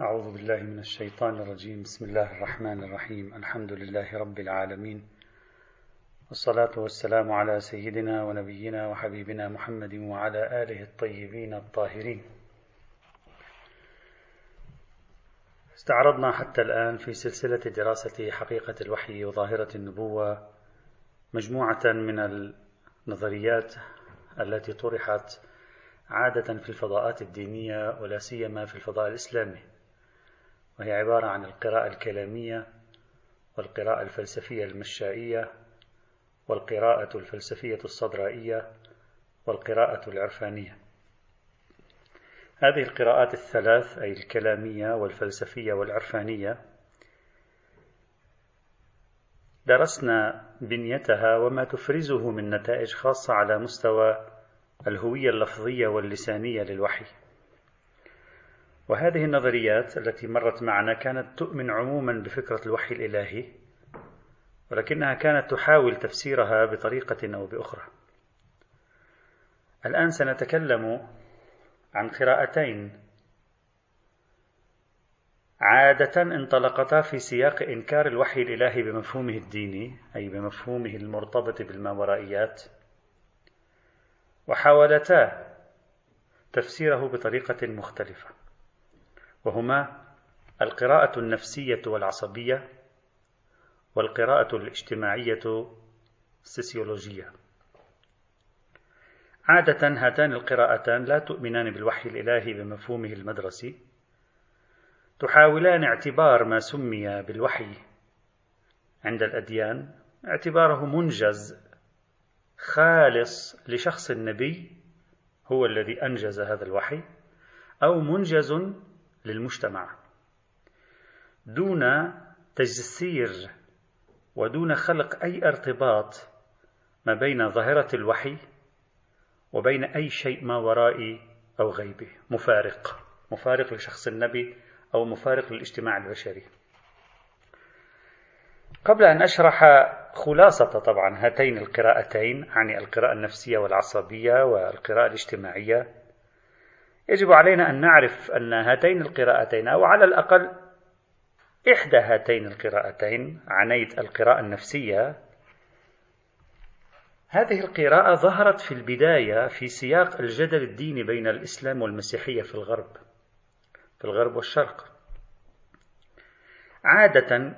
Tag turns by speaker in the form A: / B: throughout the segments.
A: أعوذ بالله من الشيطان الرجيم. بسم الله الرحمن الرحيم. الحمد لله رب العالمين. والصلاة والسلام على سيدنا ونبينا وحبيبنا محمد وعلى آله الطيبين الطاهرين. استعرضنا حتى الآن في سلسلة دراسة حقيقة الوحي وظاهرة النبوة مجموعة من النظريات التي طرحت عادة في الفضاءات الدينية ولا سيما في الفضاء الإسلامي. وهي عبارة عن القراءة الكلامية والقراءة الفلسفية المشائية والقراءة الفلسفية الصدرائية والقراءة العرفانية. هذه القراءات الثلاث أي الكلامية والفلسفية والعرفانية درسنا بنيتها وما تفرزه من نتائج خاصة على مستوى الهوية اللفظية واللسانية للوحي. وهذه النظريات التي مرت معنا كانت تؤمن عموما بفكرة الوحي الإلهي ولكنها كانت تحاول تفسيرها بطريقة أو بأخرى. الآن سنتكلم عن قراءتين عادة انطلقتا في سياق إنكار الوحي الإلهي بمفهومه الديني أي بمفهومه المرتبط بالماورائيات وحاولتا تفسيره بطريقة مختلفة وهما القراءة النفسية والعصبية والقراءة الاجتماعية السيسيولوجية. عادة هاتان القراءتان لا تؤمنان بالوحي الإلهي بمفهومه المدرسي. تحاولان اعتبار ما سمي بالوحي عند الأديان. اعتباره منجز خالص لشخص النبي هو الذي أنجز هذا الوحي أو منجز للمجتمع. دون تجسير ودون خلق أي ارتباط ما بين ظاهرة الوحي وبين أي شيء ما ورائي أو غيبي. مفارق. مفارق لشخص النبي أو مفارق للاجتماع البشري. قبل أن أشرح خلاصة طبعا هاتين القراءتين عن القراءة النفسية والعصبية والقراءة الاجتماعية يجب علينا أن نعرف أن هاتين القراءتين أو على الأقل إحدى هاتين القراءتين عنيت القراءة النفسية. هذه القراءة ظهرت في البداية في سياق الجدل الديني بين الإسلام والمسيحية في الغرب في الغرب والشرق. عادة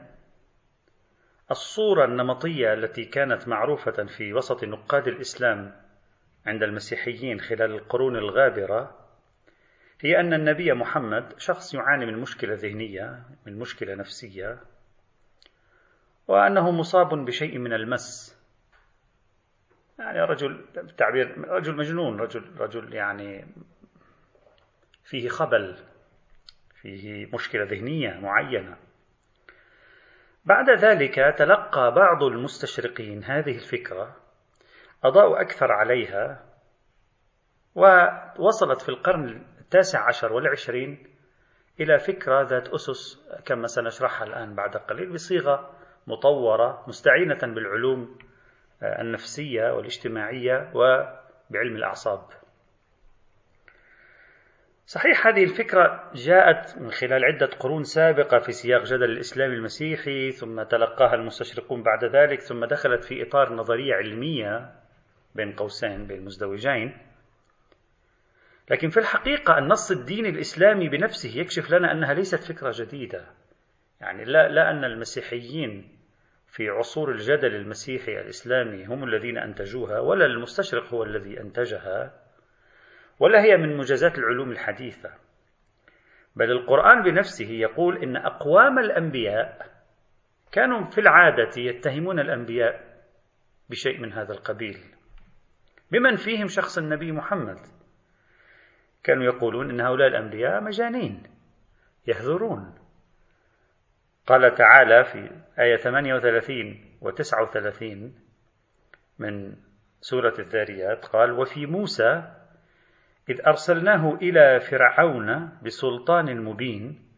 A: الصورة النمطية التي كانت معروفة في وسط نقاد الإسلام عند المسيحيين خلال القرون الغابرة هي أن النبي محمد شخص يعاني من مشكلة ذهنية من مشكلة نفسية وأنه مصاب بشيء من المس. يعني رجل تعبير رجل مجنون رجل رجل يعني فيه خبل فيه مشكلة ذهنية معينة. بعد ذلك تلقى بعض المستشرقين هذه الفكرة أضاءوا أكثر عليها ووصلت في القرن التاسع عشر والعشرين إلى فكرة ذات أسس كما سنشرحها الآن بعد قليل بصيغة مطورة مستعينة بالعلوم آه، النفسية والاجتماعية وبعلم الأعصاب. صحيح هذه الفكرة جاءت من خلال عدة قرون سابقة في سياق جدل الإسلام المسيحي ثم تلقاها المستشرقون بعد ذلك ثم دخلت في إطار نظرية علمية بين قوسين بين مزدوجين لكن في الحقيقة النص الديني الإسلامي بنفسه يكشف لنا أنها ليست فكرة جديدة. يعني لا, لا أن المسيحيين في عصور الجدل المسيحي الإسلامي هم الذين أنتجوها ولا المستشرق هو الذي أنتجها ولا هي من مجازات العلوم الحديثة. بل القرآن بنفسه يقول إن أقوام الأنبياء كانوا في العادة يتهمون الأنبياء بشيء من هذا القبيل بمن فيهم شخص النبي محمد. كانوا يقولون إن هؤلاء الأنبياء مجانين يهذرون قال تعالى في آية 38 و 39 من سورة الذاريات قال وفي موسى إذ أرسلناه إلى فرعون بسلطان مبين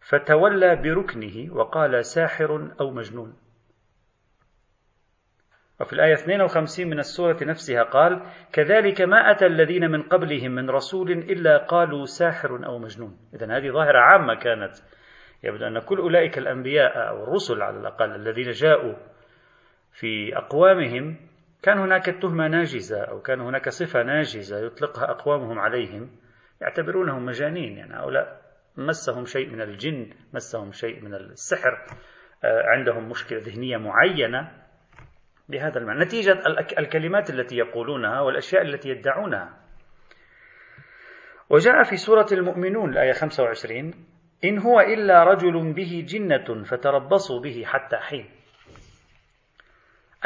A: فتولى بركنه وقال ساحر أو مجنون. وفي الآية 52 من السورة نفسها قال كذلك ما أتى الذين من قبلهم من رسول إلا قالوا ساحر أو مجنون. إذا هذه ظاهرة عامة كانت. يبدو أن كل أولئك الأنبياء أو الرسل على الأقل الذين جاءوا في أقوامهم كان هناك تهمة ناجزة أو كان هناك صفة ناجزة يطلقها أقوامهم عليهم يعتبرونهم مجانين. يعني هؤلاء مسهم شيء من الجن مسهم شيء من السحر آه، عندهم مشكلة ذهنية معينة. بهذا المعنى. نتيجة الكلمات التي يقولونها والأشياء التي يدعونها. وجاء في سورة المؤمنون الآية 25 إن هو إلا رجل به جنة فتربصوا به حتى حين.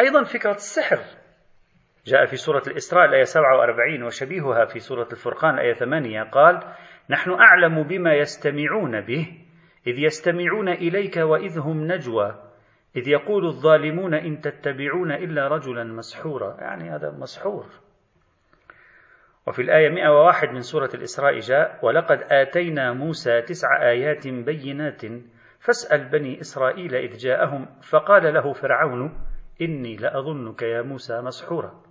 A: أيضا فكرة السحر. جاء في سورة الإسراء الآية 47 وشبيهها في سورة الفرقان الآية 8 قال نحن أعلم بما يستمعون به إذ يستمعون إليك وإذ هم نجوى. إذ يقول الظالمون إن تتبعون إلا رجلا مسحورا. يعني هذا مسحور. وفي الآية 101 من سورة الإسراء جاء ولقد آتينا موسى تسع آيات بينات فاسأل بني إسرائيل إذ جاءهم فقال له فرعون إني لأظنك يا موسى مسحورا.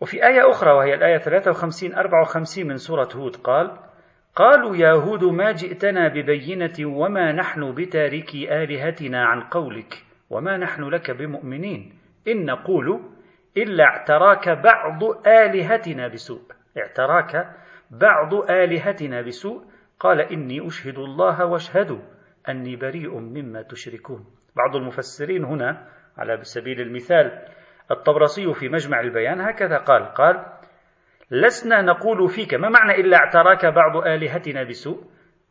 A: وفي آية أخرى وهي الآية 53 54 من سورة هود قال قالوا يا هود ما جئتنا ببينة وما نحن بتاركي آلهتنا عن قولك وما نحن لك بمؤمنين. إن نقول إلا اعتراك بعض آلهتنا بسوء. اعتراك بعض آلهتنا بسوء. قال إني أشهد الله واشهدوا أني بريء مما تشركون. بعض المفسرين هنا على سبيل المثال الطبرسي في مجمع البيان هكذا قال قال لسنا نقول فيك ما معنى إلا اعتراك بعض آلهتنا بسوء؟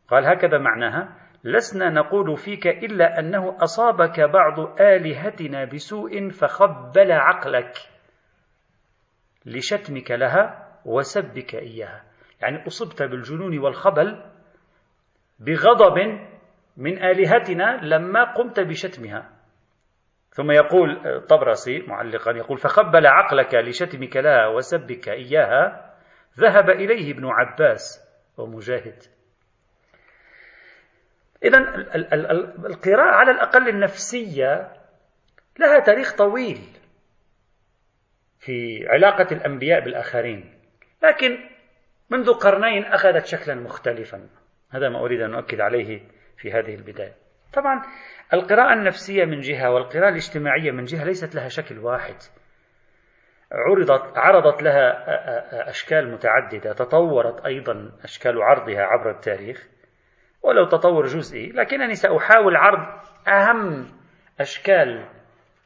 A: قال هكذا معناها لسنا نقول فيك إلا أنه أصابك بعض آلهتنا بسوء فخبل عقلك لشتمك لها وسبك إياها. يعني أصبت بالجنون والخبل بغضب من آلهتنا لما قمت بشتمها. ثم يقول الطبرسي معلقا يقول فخبل عقلك لشتمك لها وسبك إياها. ذهب إليه ابن عباس ومجاهد. إذا القراءة على الأقل النفسية لها تاريخ طويل في علاقة الأنبياء بالآخرين. لكن منذ قرنين أخذت شكلا مختلفا. هذا ما أريد أن أؤكد عليه في هذه البداية. طبعا القراءة النفسية من جهة والقراءة الاجتماعية من جهة ليست لها شكل واحد. عرضت عرضت لها أشكال متعددة تطورت أيضا أشكال عرضها عبر التاريخ ولو تطور جزئي لكنني سأحاول عرض أهم أشكال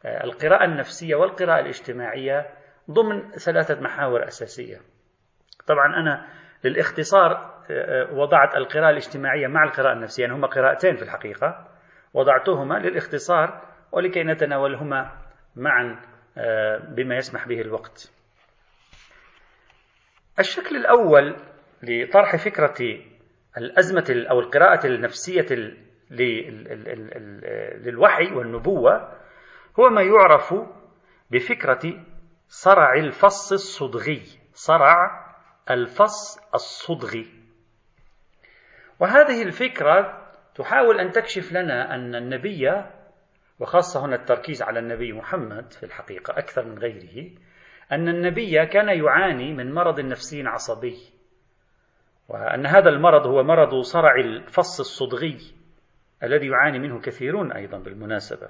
A: القراءة النفسية والقراءة الاجتماعية ضمن ثلاثة محاور أساسية. طبعا أنا للاختصار وضعت القراءة الاجتماعية مع القراءة النفسية يعني هما قراءتين في الحقيقة. وضعتهما للاختصار ولكي نتناولهما معا آه، بما يسمح به الوقت. الشكل الأول لطرح فكرة الأزمة أو القراءة النفسية للوحي والنبوة هو ما يعرف بفكرة صرع الفص الصدغي صرع الفص الصدغي وهذه الفكرة تحاول أن تكشف لنا أن النبي وخاصة هنا التركيز على النبي محمد في الحقيقة أكثر من غيره أن النبي كان يعاني من مرض نفسي عصبي وأن هذا المرض هو مرض صرع الفص الصدغي الذي يعاني منه كثيرون أيضا بالمناسبة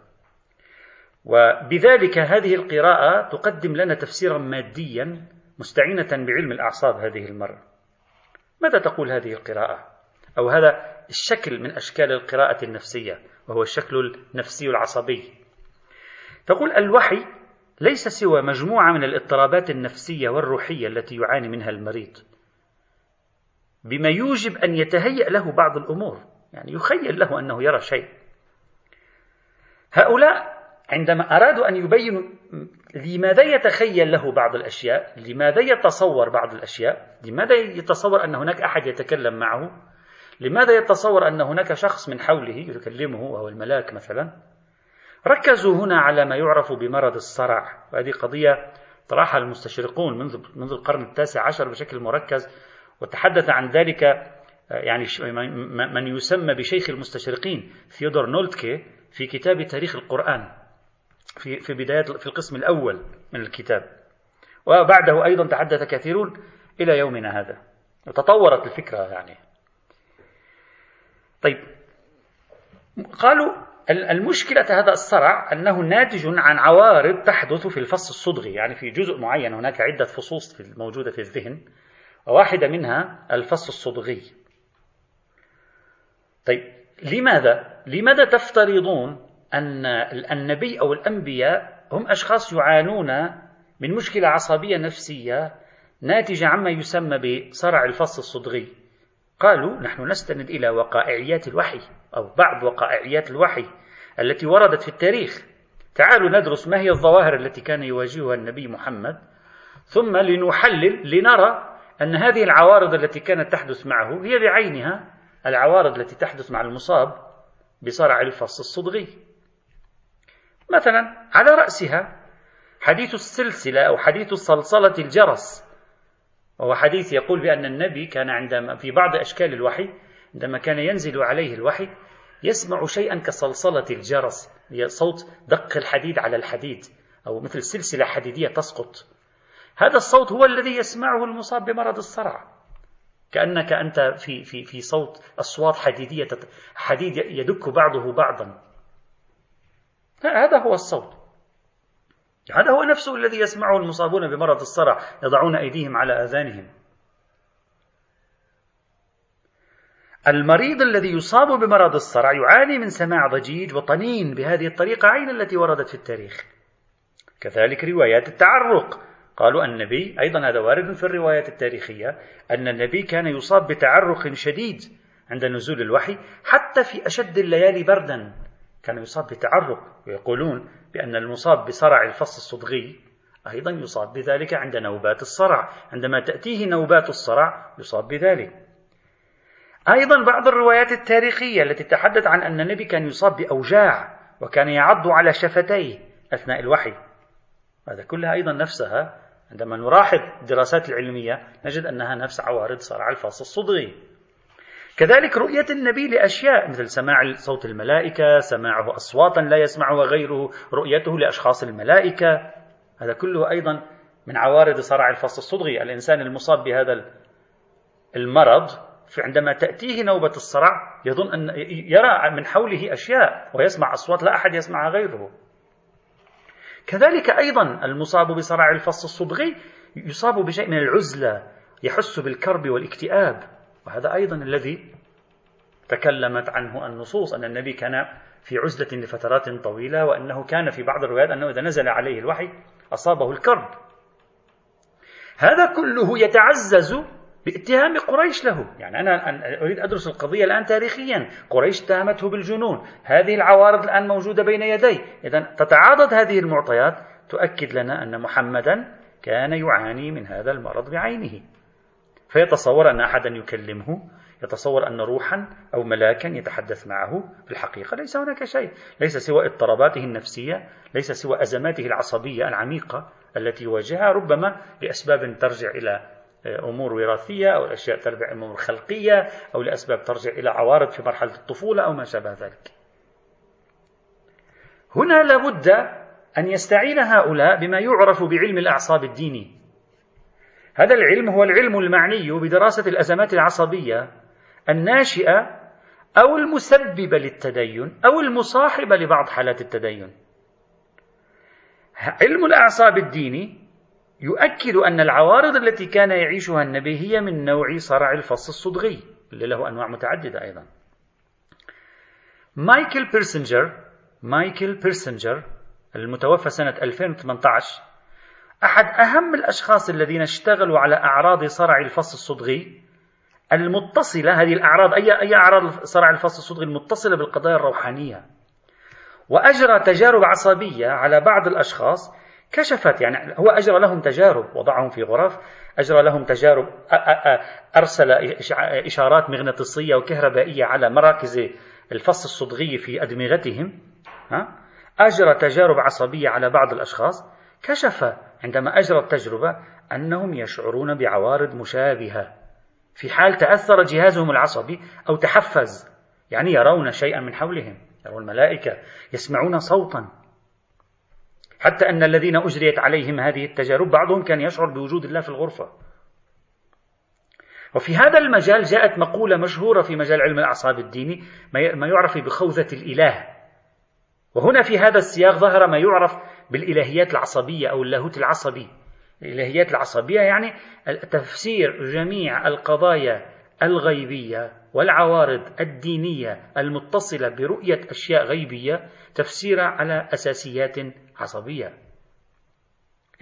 A: وبذلك هذه القراءة تقدم لنا تفسيرا ماديا مستعينة بعلم الأعصاب هذه المرة ماذا تقول هذه القراءة؟ أو هذا الشكل من أشكال القراءة النفسية وهو الشكل النفسي العصبي. تقول الوحي ليس سوى مجموعة من الاضطرابات النفسية والروحية التي يعاني منها المريض بما يوجب أن يتهيأ له بعض الأمور يعني يخيل له أنه يرى شيء. هؤلاء عندما أرادوا أن يبينوا لماذا يتخيل له بعض الأشياء لماذا يتصور بعض الأشياء لماذا يتصور أن هناك أحد يتكلم معه لماذا يتصور أن هناك شخص من حوله يكلمه وهو الملاك مثلا؟ ركزوا هنا على ما يعرف بمرض الصرع. وهذه قضية طرحها المستشرقون منذ منذ القرن التاسع عشر بشكل مركز وتحدث عن ذلك يعني من يسمى بشيخ المستشرقين ثيودور نولتكي في كتاب تاريخ القرآن في في بداية في القسم الأول من الكتاب. وبعده أيضا تحدث كثيرون إلى يومنا هذا. وتطورت الفكرة يعني. طيب. قالوا المشكلة هذا الصرع أنه ناتج عن عوارض تحدث في الفص الصدغي يعني في جزء معين هناك عدة فصوص موجودة في الذهن وواحدة منها الفص الصدغي. طيب لماذا؟ لماذا تفترضون أن النبي أو الأنبياء هم أشخاص يعانون من مشكلة عصبية نفسية ناتجة عما يسمى بصرع الفص الصدغي؟ قالوا نحن نستند إلى وقائعيات الوحي أو بعض وقائعيات الوحي التي وردت في التاريخ. تعالوا ندرس ما هي الظواهر التي كان يواجهها النبي محمد ثم لنحلل لنرى أن هذه العوارض التي كانت تحدث معه هي بعينها العوارض التي تحدث مع المصاب بصرع الفص الصدغي. مثلا على رأسها حديث السلسلة أو حديث صلصلة الجرس. وهو حديث يقول بأن النبي كان عندما في بعض أشكال الوحي عندما كان ينزل عليه الوحي يسمع شيئا كصلصلة الجرس صوت دق الحديد على الحديد أو مثل سلسلة حديدية تسقط. هذا الصوت هو الذي يسمعه المصاب بمرض الصرع. كأنك أنت في في في صوت أصوات حديدية حديد يدك بعضه بعضا. هذا هو الصوت. هذا هو نفسه الذي يسمعه المصابون بمرض الصرع يضعون أيديهم على آذانهم. المريض الذي يصاب بمرض الصرع يعاني من سماع ضجيج وطنين بهذه الطريقة عين التي وردت في التاريخ. كذلك روايات التعرق. قالوا النبي أيضا هذا وارد في الروايات التاريخية أن النبي كان يصاب بتعرق شديد عند نزول الوحي حتى في أشد الليالي بردا. كان يصاب بتعرق ويقولون بأن المصاب بصرع الفص الصدغي أيضا يصاب بذلك عند نوبات الصرع. عندما تأتيه نوبات الصرع يصاب بذلك. أيضا بعض الروايات التاريخية التي تتحدث عن أن النبي كان يصاب بأوجاع وكان يعض على شفتيه أثناء الوحي. هذا كلها أيضا نفسها. عندما نلاحظ الدراسات العلمية نجد أنها نفس عوارض صرع الفص الصدغي. كذلك رؤية النبي لأشياء مثل سماع صوت الملائكة سماعه أصواتا لا يسمعها غيره رؤيته لأشخاص الملائكة. هذا كله أيضا من عوارض صرع الفص الصدغي. الإنسان المصاب بهذا المرض عندما تأتيه نوبة الصرع يظن أن يرى من حوله أشياء ويسمع أصوات لا أحد يسمعها غيره. كذلك أيضا المصاب بصرع الفص الصدغي يصاب بشيء من العزلة يحس بالكرب والاكتئاب. وهذا أيضا الذي تكلمت عنه النصوص أن النبي كان في عزلة لفترات طويلة وأنه كان في بعض الروايات أنه إذا نزل عليه الوحي أصابه الكرب. هذا كله يتعزز باتهام قريش له. يعني أنا أريد أدرس القضية الآن تاريخيا. قريش اتهمته بالجنون. هذه العوارض الآن موجودة بين يدي. إذا تتعاضد هذه المعطيات تؤكد لنا أن محمدا كان يعاني من هذا المرض بعينه. فيتصور أن أحدا يكلمه يتصور أن روحا أو ملاكا يتحدث معه. في الحقيقة ليس هناك شيء. ليس سوى اضطراباته النفسية ليس سوى أزماته العصبية العميقة التي يواجهها. ربما لأسباب ترجع إلى أمور وراثية أو أشياء ترجع أمور خلقية أو لأسباب ترجع إلى عوارض في مرحلة الطفولة أو ما شابه ذلك. هنا لابد أن يستعين هؤلاء بما يعرف بعلم الأعصاب الديني هذا العلم هو العلم المعني بدراسة الأزمات العصبية الناشئة أو المسببة للتدين أو المصاحبة لبعض حالات التدين. علم الأعصاب الديني يؤكد أن العوارض التي كان يعيشها النبي هي من نوع صرع الفص الصدغي اللي له أنواع متعددة أيضا. مايكل بيرسنجر مايكل بيرسنجر المتوفى سنة 2018 أحد أهم الأشخاص الذين اشتغلوا على أعراض صرع الفص الصدغي المتصلة هذه الأعراض أي أي أعراض صرع الفص الصدغي المتصلة بالقضايا الروحانية. وأجرى تجارب عصبية على بعض الأشخاص كشفت يعني هو أجرى لهم تجارب وضعهم في غرف أجرى لهم تجارب أرسل إشارات مغناطيسية وكهربائية على مراكز الفص الصدغي في أدمغتهم أجرى تجارب عصبية على بعض الأشخاص كشف عندما أجرى التجربة أنهم يشعرون بعوارض مشابهة. في حال تأثر جهازهم العصبي أو تحفز يعني يرون شيئا من حولهم يرون الملائكة يسمعون صوتا. حتى أن الذين أجريت عليهم هذه التجارب بعضهم كان يشعر بوجود الله في الغرفة. وفي هذا المجال جاءت مقولة مشهورة في مجال علم الأعصاب الديني ما يعرف بخوذة الإله. وهنا في هذا السياق ظهر ما يعرف بالإلهيات العصبية أو اللاهوت العصبي. الإلهيات العصبية يعني تفسير جميع القضايا الغيبية والعوارض الدينية المتصلة برؤية أشياء غيبية تفسيرها على أساسيات عصبية.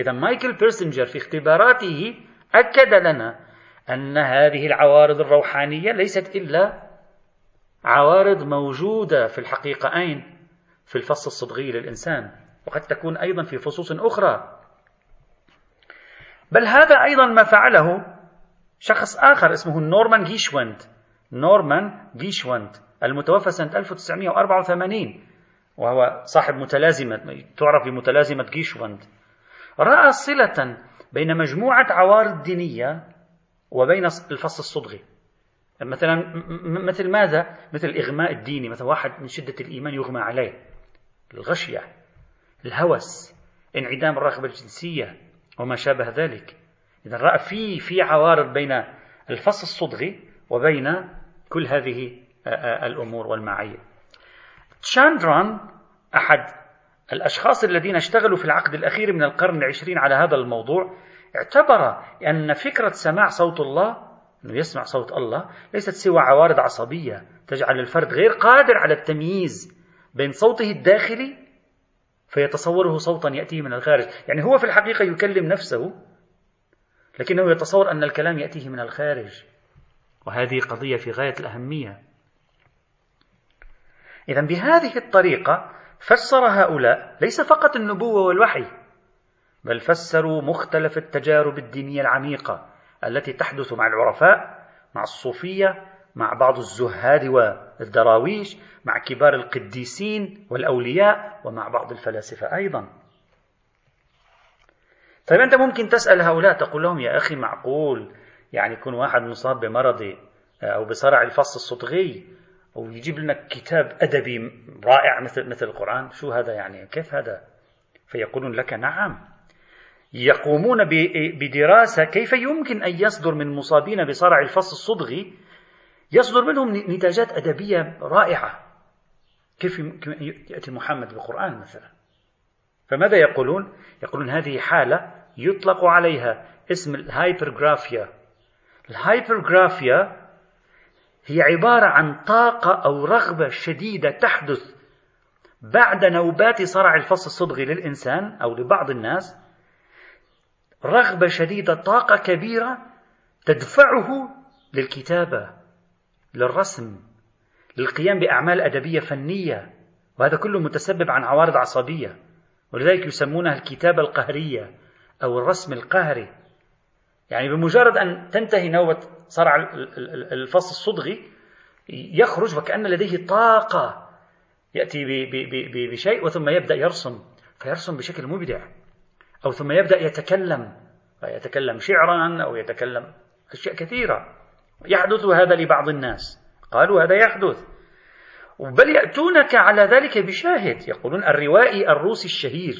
A: إذا مايكل بيرسنجر في اختباراته أكد لنا أن هذه العوارض الروحانية ليست إلا عوارض موجودة في الحقيقة أين؟ في الفص الصدغي للإنسان. وقد تكون أيضا في فصوص أخرى. بل هذا أيضا ما فعله شخص آخر اسمه نورمان جيشوند نورمان جيشوند المتوفى سنة 1984 وهو صاحب متلازمة تعرف بمتلازمة جيشوند رأى صلة بين مجموعة عوارض دينية وبين الفص الصدغي. مثلا مثل ماذا؟ مثل الإغماء الديني مثلا واحد من شدة الإيمان يغمى عليه الغشية. الهوس انعدام الرغبة الجنسية وما شابه ذلك. إذا رأى في في عوارض بين الفص الصدغي وبين كل هذه الأمور والمعايير. تشاندران أحد الأشخاص الذين اشتغلوا في العقد الأخير من القرن العشرين على هذا الموضوع اعتبر أن فكرة سماع صوت الله أنه يسمع صوت الله ليست سوى عوارض عصبية تجعل الفرد غير قادر على التمييز بين صوته الداخلي فيتصوره صوتا يأتيه من الخارج. يعني هو في الحقيقة يكلم نفسه لكنه يتصور أن الكلام يأتيه من الخارج. وهذه قضية في غاية الأهمية. إذا بهذه الطريقة فسر هؤلاء ليس فقط النبوة والوحي بل فسروا مختلف التجارب الدينية العميقة التي تحدث مع العرفاء مع الصوفية مع بعض الزهاد والدراويش مع كبار القديسين والأولياء ومع بعض الفلاسفة أيضا. طيب أنت ممكن تسأل هؤلاء تقول لهم يا أخي معقول يعني يكون واحد مصاب بمرض أو بصرع الفص الصدغي ويجيب لنا كتاب أدبي رائع مثل مثل القرآن شو هذا يعني؟ كيف هذا؟ فيقولون لك نعم. يقومون بدراسة كيف يمكن أن يصدر من مصابين بصرع الفص الصدغي يصدر منهم نتاجات أدبية رائعة. كيف يأتي محمد بالقرآن مثلا. فماذا يقولون؟ يقولون هذه حالة يطلق عليها اسم ال hypergraphia. ال hypergraphia هي عبارة عن طاقة أو رغبة شديدة تحدث بعد نوبات صرع الفص الصدغي للإنسان أو لبعض الناس. رغبة شديدة طاقة كبيرة تدفعه للكتابة. للرسم للقيام بأعمال أدبية فنية وهذا كله متسبب عن عوارض عصبية ولذلك يسمونها الكتابة القهرية أو الرسم القهري. يعني بمجرد أن تنتهي نوبة صرع الفص الصدغي يخرج وكأن لديه طاقة يأتي بشيء وثم يبدأ يرسم فيرسم بشكل مبدع أو ثم يبدأ يتكلم فيتكلم شعرا أو يتكلم أشياء كثيرة. يحدث هذا لبعض الناس. قالوا هذا يحدث. بل يأتونك على ذلك بشاهد. يقولون الروائي الروسي الشهير.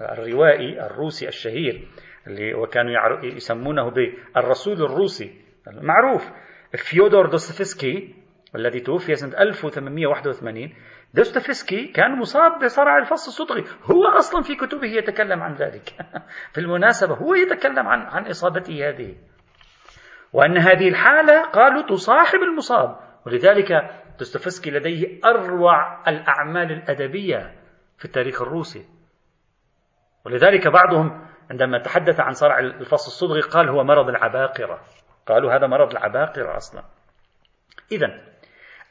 A: الروائي الروسي الشهير اللي وكانوا يسمونه بالرسول الروسي. معروف. فيودور دوستويفسكي الذي توفي سنة 1881 دوستويفسكي كان مصاب بصرع الفص الصدغي هو أصلا في كتبه يتكلم عن ذلك. في المناسبة هو يتكلم عن عن إصابته هذه. وأن هذه الحالة قالوا تصاحب المصاب. ولذلك دوستويفسكي لديه أروع الأعمال الأدبية في التاريخ الروسي. ولذلك بعضهم عندما تحدث عن صرع الفص الصدغي قال هو مرض العباقرة. قالوا هذا مرض العباقرة أصلا. إذا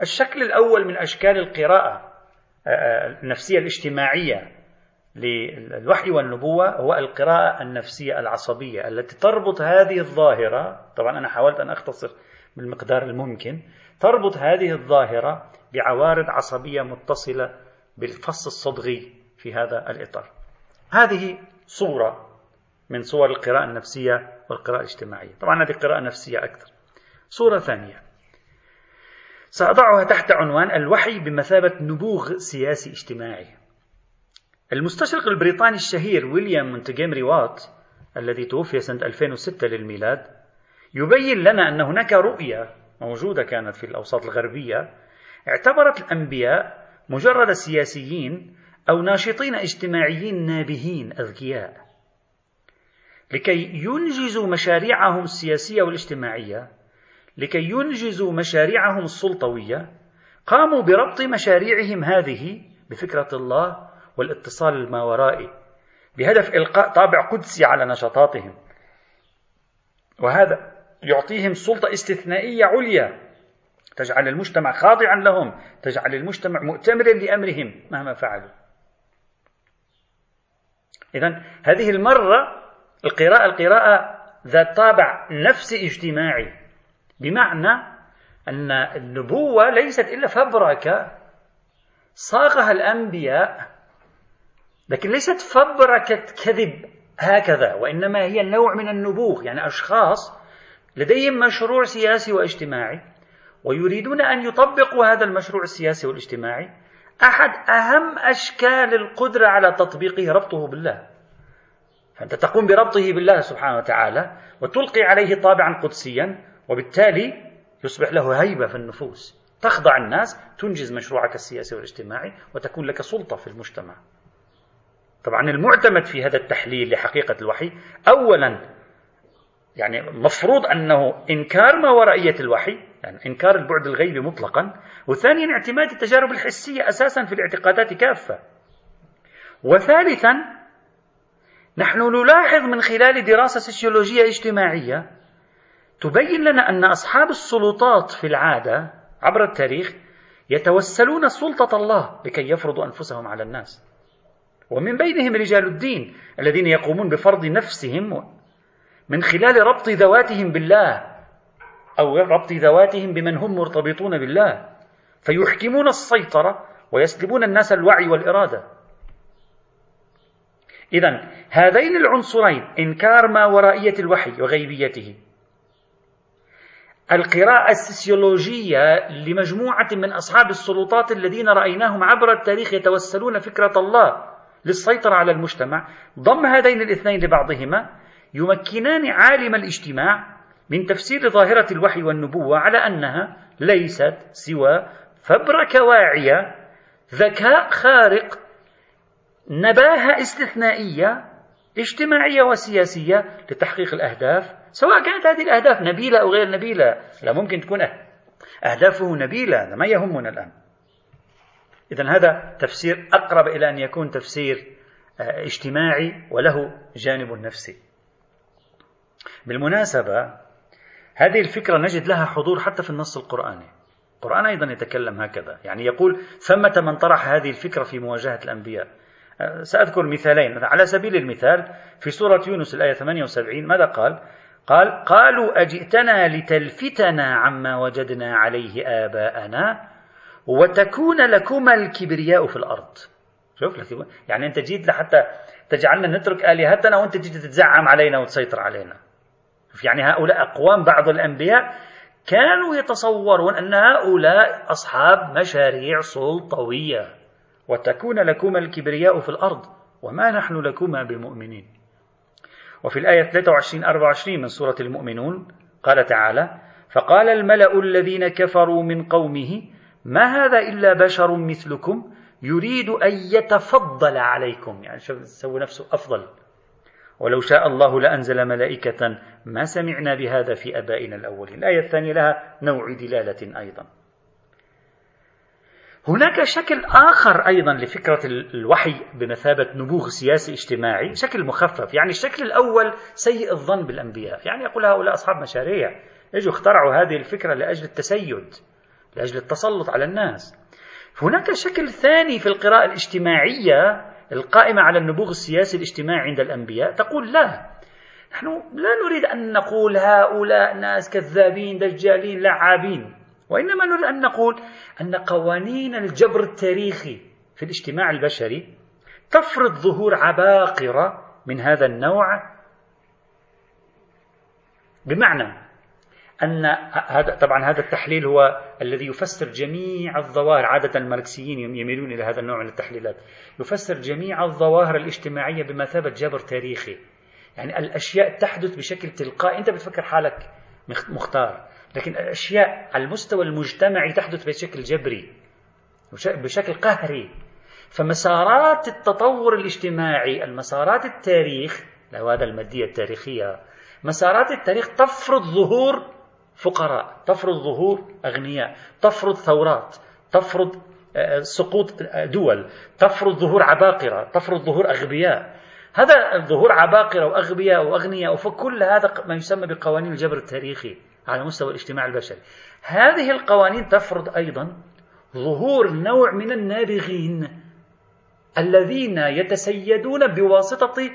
A: الشكل الأول من أشكال القراءة آه، آه، النفسية الاجتماعية للوحي والنبوة هو القراءة النفسية العصبية التي تربط هذه الظاهرة طبعا أنا حاولت أن أختصر بالمقدار الممكن تربط هذه الظاهرة بعوارض عصبية متصلة بالفص الصدغي في هذا الإطار. هذه صورة من صور القراءة النفسية والقراءة الاجتماعية. طبعا هذه قراءة نفسية أكثر. صورة ثانية. سأضعها تحت عنوان الوحي بمثابة نبوغ سياسي اجتماعي. المستشرق البريطاني الشهير ويليام مونتجيمري وات الذي توفي سنة 2006 للميلاد يبين لنا أن هناك رؤية موجودة كانت في الأوساط الغربية اعتبرت الأنبياء مجرد سياسيين أو ناشطين اجتماعيين نابهين أذكياء. لكي ينجزوا مشاريعهم السياسية والاجتماعية لكي ينجزوا مشاريعهم السلطوية قاموا بربط مشاريعهم هذه بفكرة الله والاتصال الماورائي بهدف إلقاء طابع قدسي على نشاطاتهم. وهذا يعطيهم سلطة استثنائية عليا. تجعل المجتمع خاضعا لهم. تجعل المجتمع مؤتمرا لأمرهم مهما فعلوا. إذا هذه المرة القراءة القراءة ذات طابع نفسي اجتماعي. بمعنى أن النبوة ليست إلا فبركة. صاغها الأنبياء لكن ليست فبركة كذب هكذا وإنما هي نوع من النبوغ يعني أشخاص لديهم مشروع سياسي واجتماعي ويريدون أن يطبقوا هذا المشروع السياسي والاجتماعي. أحد أهم أشكال القدرة على تطبيقه ربطه بالله. فأنت تقوم بربطه بالله سبحانه وتعالى وتلقي عليه طابعا قدسيا وبالتالي يصبح له هيبة في النفوس. تخضع الناس تنجز مشروعك السياسي والاجتماعي وتكون لك سلطة في المجتمع. طبعا المعتمد في هذا التحليل لحقيقة الوحي أولا يعني مفروض أنه إنكار ما ورائية الوحي يعني إنكار البعد الغيبي مطلقا وثانيا اعتماد التجارب الحسية أساسا في الاعتقادات كافة. وثالثا نحن نلاحظ من خلال دراسة سوسيولوجية اجتماعية تبين لنا أن أصحاب السلطات في العادة عبر التاريخ يتوسلون سلطة الله لكي يفرضوا أنفسهم على الناس. ومن بينهم رجال الدين الذين يقومون بفرض نفسهم من خلال ربط ذواتهم بالله أو ربط ذواتهم بمن هم مرتبطون بالله. فيحكمون السيطرة ويسلبون الناس الوعي والإرادة. إذا هذين العنصرين إنكار ما ورائية الوحي وغيبيته. القراءة السوسيولوجية لمجموعة من أصحاب السلطات الذين رأيناهم عبر التاريخ يتوسلون فكرة الله. للسيطرة على المجتمع ضم هذين الاثنين لبعضهما يمكنان عالم الاجتماع من تفسير ظاهرة الوحي والنبوة على أنها ليست سوى فبركة واعية ذكاء خارق نباهة استثنائية اجتماعية وسياسية لتحقيق الأهداف سواء كانت هذه الأهداف نبيلة أو غير نبيلة لا ممكن تكون أهدافه نبيلة ما يهمنا الآن. إذا هذا تفسير أقرب إلى أن يكون تفسير آه، اجتماعي وله جانب نفسي. بالمناسبة هذه الفكرة نجد لها حضور حتى في النص القرآني. القرآن أيضا يتكلم هكذا. يعني يقول ثمة من طرح هذه الفكرة في مواجهة الأنبياء. آه، سأذكر مثالين. على سبيل المثال في سورة يونس الآية 78 ماذا قال؟ قال قالوا أجئتنا لتلفتنا عما وجدنا عليه آباءنا وتكون لكما الكبرياء في الأرض. شوف يعني أنت جيت لحتى تجعلنا نترك آلهتنا وأنت جيت تتزعم علينا وتسيطر علينا. يعني هؤلاء أقوام بعض الأنبياء كانوا يتصورون أن هؤلاء أصحاب مشاريع سلطوية. وتكون لكما الكبرياء في الأرض وما نحن لكما بمؤمنين. وفي الآية 23 24 من سورة المؤمنون قال تعالى فقال الملأ الذين كفروا من قومه ما هذا إلا بشر مثلكم يريد أن يتفضل عليكم. يعني شوف سوى نفسه أفضل. ولو شاء الله لأنزل ملائكة ما سمعنا بهذا في أبائنا الأولين. الآية الثانية لها نوع دلالة أيضا. هناك شكل آخر أيضا لفكرة الوحي بمثابة نبوغ سياسي اجتماعي شكل مخفف. يعني الشكل الأول سيء الظن بالأنبياء. يعني يقول هؤلاء أصحاب مشاريع. اجوا اخترعوا هذه الفكرة لأجل التسيد. لأجل التسلط على الناس. هناك شكل ثاني في القراءة الاجتماعية القائمة على النبوغ السياسي الاجتماعي عند الأنبياء تقول لا نحن لا نريد أن نقول هؤلاء ناس كذابين دجالين لعابين وإنما نريد أن نقول أن قوانين الجبر التاريخي في الاجتماع البشري تفرض ظهور عباقرة من هذا النوع. بمعنى أن هذا طبعا هذا التحليل هو الذي يفسر جميع الظواهر عادة الماركسيين يميلون إلى هذا النوع من التحليلات. يفسر جميع الظواهر الاجتماعية بمثابة جبر تاريخي. يعني الأشياء تحدث بشكل تلقائي. أنت بتفكر حالك مختار. لكن الأشياء على المستوى المجتمعي تحدث بشكل جبري بشكل قهري. فمسارات التطور الاجتماعي المسارات التاريخ لو هذا المادية التاريخية مسارات التاريخ تفرض ظهور فقراء. تفرض ظهور أغنياء تفرض ثورات تفرض آه، سقوط دول تفرض ظهور عباقرة تفرض ظهور أغبياء. هذا الظهور عباقرة وأغبياء وأغنياء فكل هذا ما يسمى بقوانين الجبر التاريخي على مستوى الاجتماع البشري. هذه القوانين تفرض أيضا ظهور نوع من النابغين الذين يتسيدون بواسطة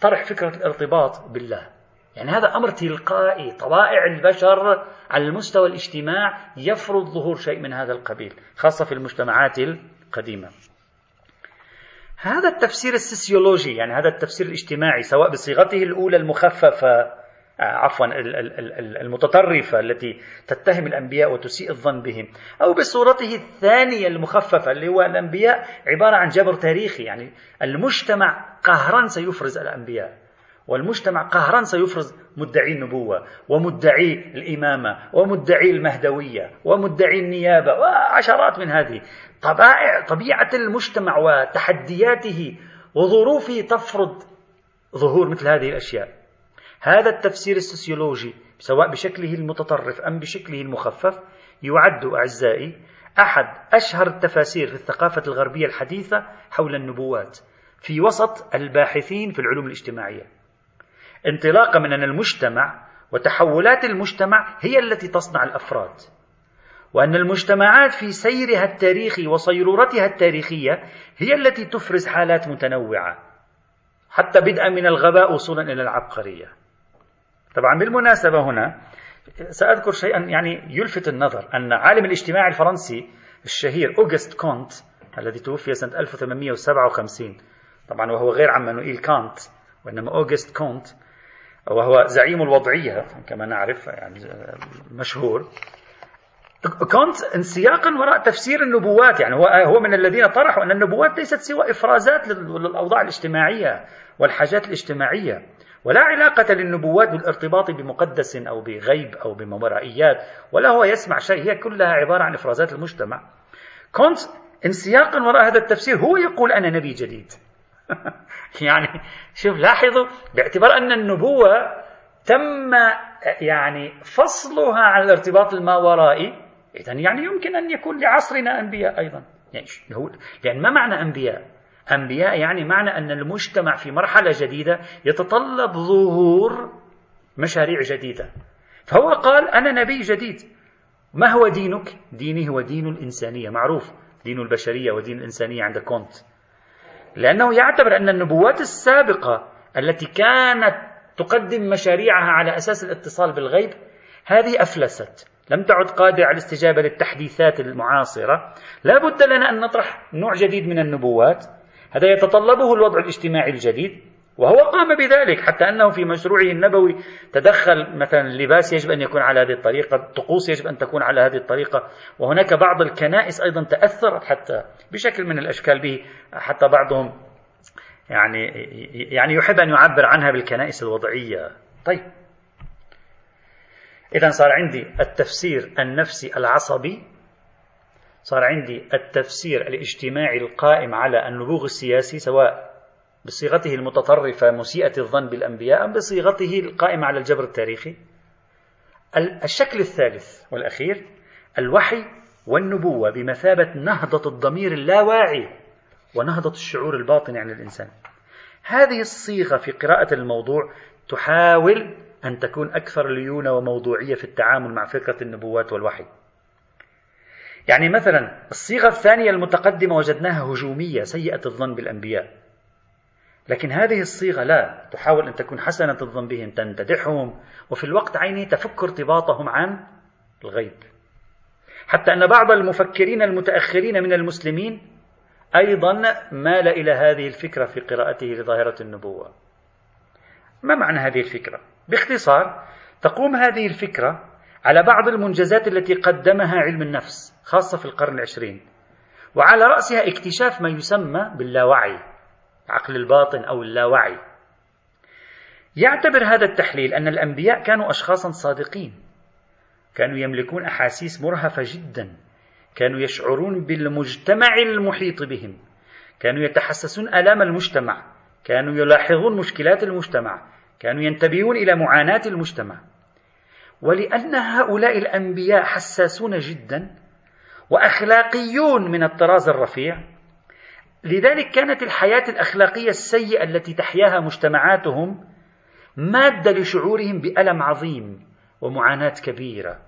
A: طرح فكرة الارتباط بالله. يعني هذا أمر تلقائي طبائع البشر على المستوى الاجتماع يفرض ظهور شيء من هذا القبيل خاصة في المجتمعات القديمة. هذا التفسير السيسيولوجي يعني هذا التفسير الاجتماعي سواء بصيغته الأولى المخففة آه، عفوا المتطرفة التي تتهم الأنبياء وتسيء الظن بهم أو بصورته الثانية المخففة اللي هو الأنبياء عبارة عن جبر تاريخي يعني المجتمع قهرا سيفرز الأنبياء. والمجتمع قهرا سيفرز مدعي النبوة ومدعي الإمامة ومدعي المهدوية ومدعي النيابة وعشرات من هذه. طبائع طبيعة المجتمع وتحدياته وظروفه تفرض ظهور مثل هذه الأشياء. هذا التفسير السوسيولوجي سواء بشكله المتطرف أم بشكله المخفف يعد أعزائي أحد أشهر التفاسير في الثقافة الغربية الحديثة حول النبوات في وسط الباحثين في العلوم الاجتماعية. انطلاقا من أن المجتمع وتحولات المجتمع هي التي تصنع الأفراد. وأن المجتمعات في سيرها التاريخي وصيرورتها التاريخية هي التي تفرز حالات متنوعة حتى بدءا من الغباء وصولا إلى العبقرية. طبعا بالمناسبة هنا سأذكر شيئا يعني يلفت النظر أن عالم الاجتماع الفرنسي الشهير أوغست كونت الذي توفي سنة 1857 طبعا وهو غير إيمانويل كانت وإنما أوغست كونت وهو زعيم الوضعية كما نعرف يعني مشهور. كونت انسياقا وراء تفسير النبوات يعني هو هو من الذين طرحوا أن النبوات ليست سوى إفرازات للأوضاع الاجتماعية والحاجات الاجتماعية. ولا علاقة للنبوات بالارتباط بمقدس أو بغيب أو بماورائيات ولا هو يسمع شيء هي كلها عبارة عن إفرازات المجتمع. كونت انسياقا وراء هذا التفسير هو يقول أنا نبي جديد. يعني شوف لاحظوا باعتبار أن النبوة تم يعني فصلها عن الارتباط الماورائي إذا يعني يمكن أن يكون لعصرنا أنبياء أيضا. يعني لأن ما معنى أنبياء؟ أنبياء يعني معنى أن المجتمع في مرحلة جديدة يتطلب ظهور مشاريع جديدة. فهو قال أنا نبي جديد. ما هو دينك؟ ديني هو دين الإنسانية معروف. دين البشرية ودين الإنسانية عند كونت. لأنه يعتبر أن النبوات السابقة التي كانت تقدم مشاريعها على أساس الاتصال بالغيب هذه أفلست. لم تعد قادرة على الاستجابة للتحديثات المعاصرة. لا بد لنا أن نطرح نوع جديد من النبوات. هذا يتطلبه الوضع الاجتماعي الجديد. وهو قام بذلك حتى أنه في مشروعه النبوي تدخل مثلا اللباس يجب أن يكون على هذه الطريقة الطقوس يجب أن تكون على هذه الطريقة وهناك بعض الكنائس أيضا تأثرت حتى بشكل من الأشكال به حتى بعضهم يعني يعني يحب أن يعبر عنها بالكنائس الوضعية. طيب. إذا صار عندي التفسير النفسي العصبي صار عندي التفسير الاجتماعي القائم على النبوغ السياسي سواء بصيغته المتطرفة مسيئة الظن بالأنبياء أم بصيغته القائمة على الجبر التاريخي؟ الشكل الثالث والأخير الوحي والنبوة بمثابة نهضة الضمير اللاواعي ونهضة الشعور الباطني عن الإنسان. هذه الصيغة في قراءة الموضوع تحاول أن تكون أكثر ليونة وموضوعية في التعامل مع فكرة النبوات والوحي. يعني مثلا الصيغة الثانية المتقدمة وجدناها هجومية سيئة الظن بالأنبياء. لكن هذه الصيغة لا تحاول أن تكون حسنة الظن بهم تمتدحهم وفي الوقت عينه تفك ارتباطهم عن الغيب. حتى أن بعض المفكرين المتأخرين من المسلمين أيضا مال إلى هذه الفكرة في قراءته لظاهرة النبوة. ما معنى هذه الفكرة؟ باختصار تقوم هذه الفكرة على بعض المنجزات التي قدمها علم النفس خاصة في القرن العشرين وعلى رأسها اكتشاف ما يسمى باللاوعي. عقل الباطن أو اللاوعي. يعتبر هذا التحليل أن الأنبياء كانوا أشخاصا صادقين. كانوا يملكون أحاسيس مرهفة جدا. كانوا يشعرون بالمجتمع المحيط بهم. كانوا يتحسسون آلام المجتمع. كانوا يلاحظون مشكلات المجتمع. كانوا ينتبهون إلى معاناة المجتمع. ولأن هؤلاء الأنبياء حساسون جدا وأخلاقيون من الطراز الرفيع لذلك كانت الحياة الأخلاقية السيئة التي تحياها مجتمعاتهم مادة لشعورهم بألم عظيم ومعاناة كبيرة.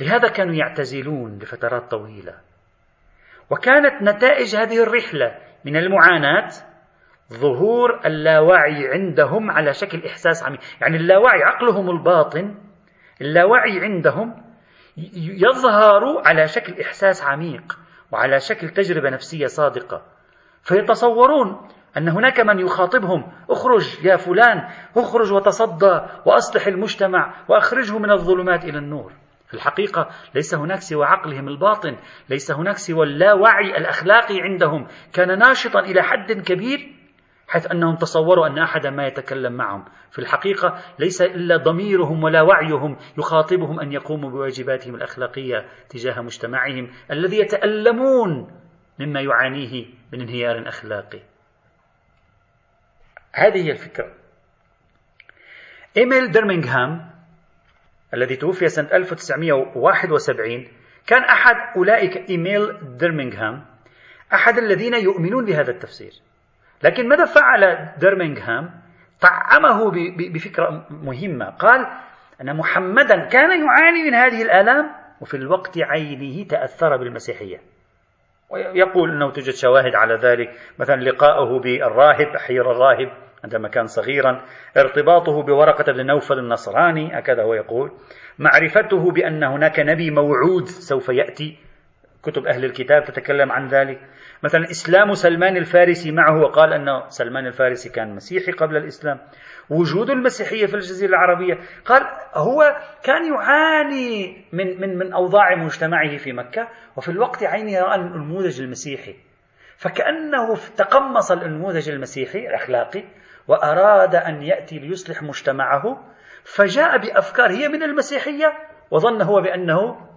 A: لهذا كانوا يعتزلون لفترات طويلة. وكانت نتائج هذه الرحلة من المعاناة ظهور اللاوعي عندهم على شكل إحساس عميق. يعني اللاوعي عقلهم الباطن اللاوعي عندهم يظهر على شكل إحساس عميق. وعلى شكل تجربة نفسية صادقة. فيتصورون أن هناك من يخاطبهم اخرج يا فلان اخرج وتصدى وأصلح المجتمع وأخرجه من الظلمات إلى النور. في الحقيقة ليس هناك سوى عقلهم الباطن ليس هناك سوى اللاوعي الأخلاقي عندهم. كان ناشطا إلى حد كبير حيث أنهم تصوروا أن أحدا ما يتكلم معهم. في الحقيقة ليس إلا ضميرهم ولا وعيهم يخاطبهم أن يقوموا بواجباتهم الأخلاقية تجاه مجتمعهم الذي يتألمون مما يعانيه من انهيار أخلاقي. هذه هي الفكرة. إيميل درمينغهام الذي توفي سنة 1971 كان أحد أولئك إيميل درمينغهام أحد الذين يؤمنون بهذا التفسير. لكن ماذا فعل درمينغهام؟ طعمه بفكرة مهمة. قال أن محمدا كان يعاني من هذه الآلام وفي الوقت عينه تأثر بالمسيحية. ويقول أنه توجد شواهد على ذلك مثلا لقاءه بالراهب حير الراهب عندما كان صغيرا ارتباطه بورقة بن نوفل النصراني هكذا هو يقول معرفته بأن هناك نبي موعود سوف يأتي. كتب أهل الكتاب تتكلم عن ذلك. مثلا إسلام سلمان الفارسي معه وقال أن سلمان الفارسي كان مسيحي قبل الإسلام. وجود المسيحية في الجزيرة العربية. قال هو كان يعاني من, من, من أوضاع مجتمعه في مكة وفي الوقت عينه رأى النموذج المسيحي. فكأنه تقمص النموذج المسيحي الأخلاقي وأراد أن يأتي ليصلح مجتمعه فجاء بأفكار هي من المسيحية وظن هو بأنه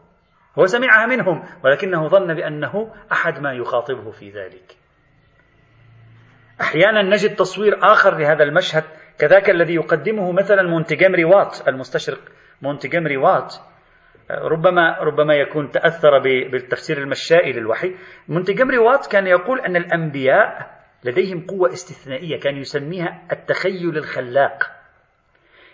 A: هو سمعها منهم ولكنه ظن بأنه أحد ما يخاطبه في ذلك. أحيانا نجد تصوير آخر لهذا المشهد كذاك الذي يقدمه مثلا مونتجمري وات المستشرق مونتجمري وات. ربما ربما يكون تأثر بالتفسير المشائي للوحي. مونتجمري وات كان يقول أن الأنبياء لديهم قوة استثنائية كان يسميها التخيل الخلاق.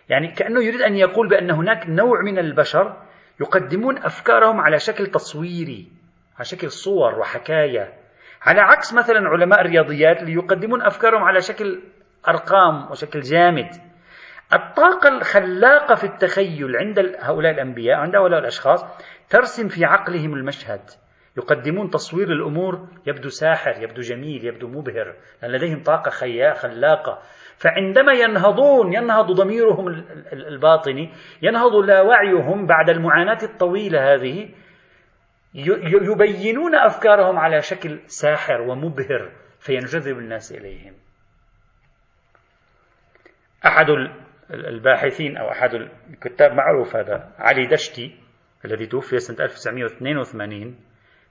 A: يعني كأنه يريد أن يقول بأن هناك نوع من البشر يقدمون أفكارهم على شكل تصويري على شكل صور وحكاية. على عكس مثلا علماء الرياضيات اللي يقدمون أفكارهم على شكل أرقام وشكل جامد. الطاقة الخلاقة في التخيل عند هؤلاء الأنبياء عند هؤلاء الأشخاص ترسم في عقلهم المشهد. يقدمون تصوير الأمور يبدو ساحر يبدو جميل يبدو مبهر لأن لديهم طاقة خلاقة. فعندما ينهضون ينهض ضميرهم الباطني ينهض لا وعيهم بعد المعاناة الطويلة هذه يبينون أفكارهم على شكل ساحر ومبهر فينجذب الناس إليهم. أحد الباحثين أو أحد الكتاب معروف هذا علي دشتي الذي توفي سنة 1982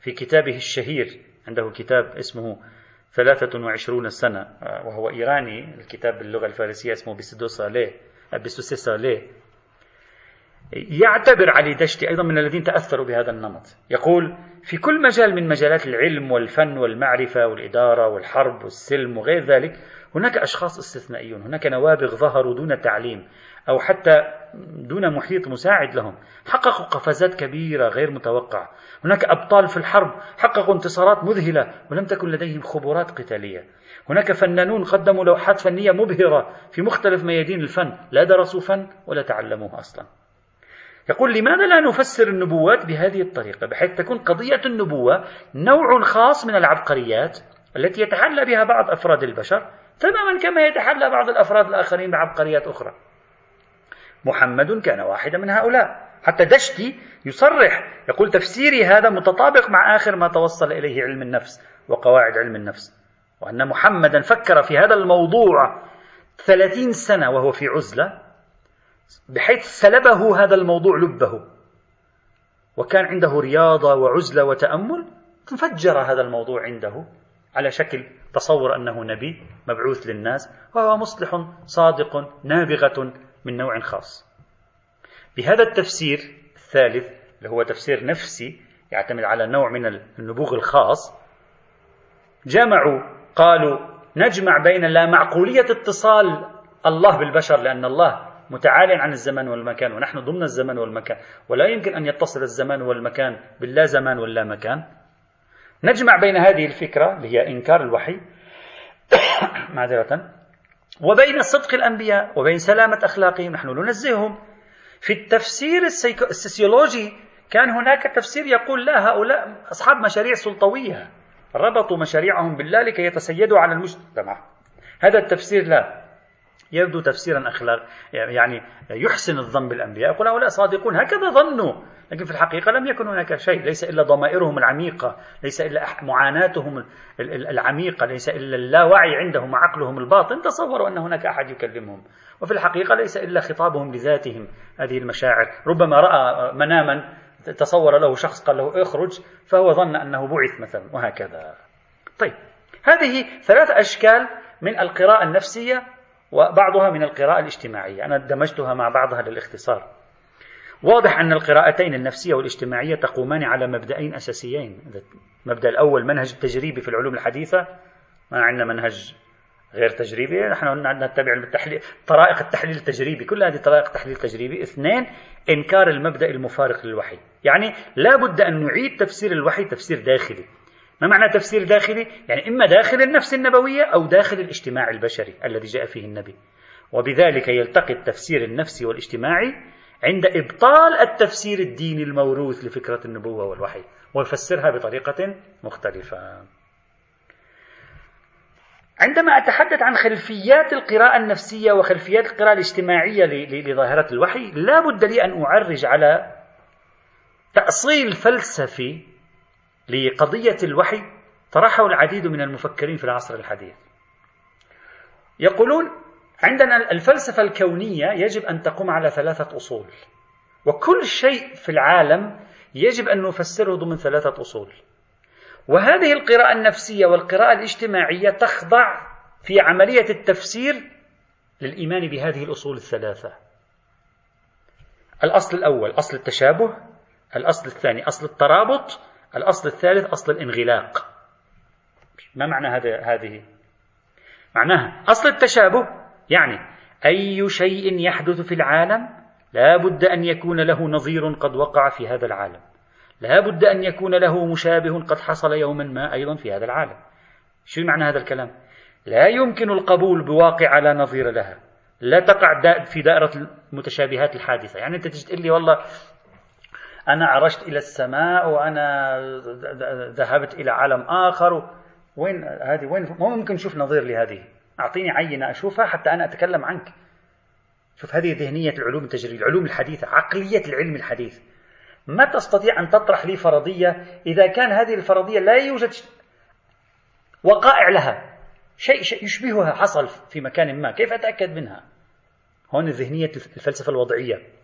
A: في كتابه الشهير عنده كتاب اسمه ثلاثة وعشرون سنة وهو إيراني الكتاب باللغة الفارسية اسمه بسدو صالح بسوسي صالح يعتبر علي دشتي أيضا من الذين تأثروا بهذا النمط. يقول في كل مجال من مجالات العلم والفن والمعرفة والإدارة والحرب والسلم وغير ذلك هناك أشخاص استثنائيون هناك نوابغ ظهروا دون تعليم. أو حتى دون محيط مساعد لهم. حققوا قفزات كبيرة غير متوقعة. هناك أبطال في الحرب حققوا انتصارات مذهلة ولم تكن لديهم خبرات قتالية. هناك فنانون قدموا لوحات فنية مبهرة في مختلف ميادين الفن. لا درسوا فن ولا تعلموه أصلا. يقول لماذا لا نفسر النبوات بهذه الطريقة؟ بحيث تكون قضية النبوة نوع خاص من العبقريات التي يتحلى بها بعض أفراد البشر تماما كما يتحلى بعض الأفراد الآخرين بعبقريات أخرى. محمد كان واحدا من هؤلاء. حتى دشتي يصرح يقول تفسيري هذا متطابق مع آخر ما توصل إليه علم النفس وقواعد علم النفس. وأن محمدا فكر في هذا الموضوع ثلاثين سنة وهو في عزلة بحيث سلبه هذا الموضوع لبه. وكان عنده رياضة وعزلة وتأمل تفجر هذا الموضوع عنده. على شكل تصور أنه نبي مبعوث للناس وهو مصلح صادق نابغة من نوع خاص. بهذا التفسير الثالث اللي هو تفسير نفسي يعتمد على نوع من النبوغ الخاص جمعوا قالوا نجمع بين لا معقولية اتصال الله بالبشر لأن الله متعال عن الزمان والمكان ونحن ضمن الزمان والمكان ولا يمكن أن يتصل الزمان والمكان باللا زمان واللا مكان. نجمع بين هذه الفكرة اللي هي إنكار الوحي معذرة وبين صدق الأنبياء وبين سلامة أخلاقهم نحن ننزههم. في التفسير السيسيولوجي كان هناك تفسير يقول لا هؤلاء أصحاب مشاريع سلطوية ربطوا مشاريعهم بالله لكي يتسيدوا على المجتمع. هذا التفسير لا. يبدو تفسيرا أخلاق يعني يحسن الظن بالأنبياء يقول هؤلاء صادقون هكذا ظنوا لكن في الحقيقة لم يكن هناك شيء ليس إلا ضمائرهم العميقة ليس إلا معاناتهم العميقة ليس إلا اللاوعي عندهم وعقلهم الباطن تصوروا أن هناك أحد يكلمهم. وفي الحقيقة ليس إلا خطابهم لذاتهم هذه المشاعر. ربما رأى مناما تصور له شخص قال له اخرج فهو ظن أنه بعث مثلا وهكذا. طيب هذه ثلاث أشكال من القراءة النفسية وبعضها من القراءة الاجتماعية. أنا دمجتها مع بعضها للاختصار. واضح أن القراءتين النفسية والاجتماعية تقومان على مبدأين أساسيين. المبدأ الأول منهج التجريبي في العلوم الحديثة ما عندنا منهج غير تجريبي نحن نتبع التحليل طرائق التحليل التجريبي كل هذه طرائق التحليل التجريبي. اثنين إنكار المبدأ المفارق للوحي. يعني لا بد أن نعيد تفسير الوحي تفسير داخلي. ما معنى تفسير داخلي؟ يعني إما داخل النفس النبوية أو داخل الاجتماع البشري الذي جاء فيه النبي وبذلك يلتقي التفسير النفسي والاجتماعي عند إبطال التفسير الديني الموروث لفكرة النبوة والوحي ويفسرها بطريقة مختلفة عندما أتحدث عن خلفيات القراءة النفسية وخلفيات القراءة الاجتماعية لظاهرة الوحي لا بد لي أن أعرج على تأصيل فلسفي لقضية الوحي طرحه العديد من المفكرين في العصر الحديث. يقولون عندنا الفلسفة الكونية يجب أن تقوم على ثلاثة أصول وكل شيء في العالم يجب أن نفسره ضمن ثلاثة أصول. وهذه القراءة النفسية والقراءة الاجتماعية تخضع في عملية التفسير للإيمان بهذه الأصول الثلاثة. الأصل الأول أصل التشابه الأصل الثاني أصل الترابط الأصل الثالث أصل الانغلاق. ما معنى هذا هذه؟ معناها أصل التشابه يعني أي شيء يحدث في العالم لا بد أن يكون له نظير قد وقع في هذا العالم. لا بد أن يكون له مشابه قد حصل يوما ما أيضا في هذا العالم. شو معنى هذا الكلام؟ لا يمكن القبول بواقع لا نظير لها. لا تقع في دائرة المتشابهات الحادثة. يعني أنت تجي تقول لي والله أنا عرجت إلى السماء وأنا ذهبت إلى عالم آخر. وين هذه؟ وين؟ ما ممكن نشوف نظير لهذه. أعطيني عينة أشوفها حتى أنا أتكلم عنك. شوف هذه ذهنية العلوم التجريبية العلوم الحديثة عقلية العلم الحديث. ما تستطيع أن تطرح لي فرضية إذا كان هذه الفرضية لا يوجد وقائع لها. شيء, شيء يشبهها حصل في مكان ما. كيف أتأكد منها؟ هون ذهنية الفلسفة الوضعية.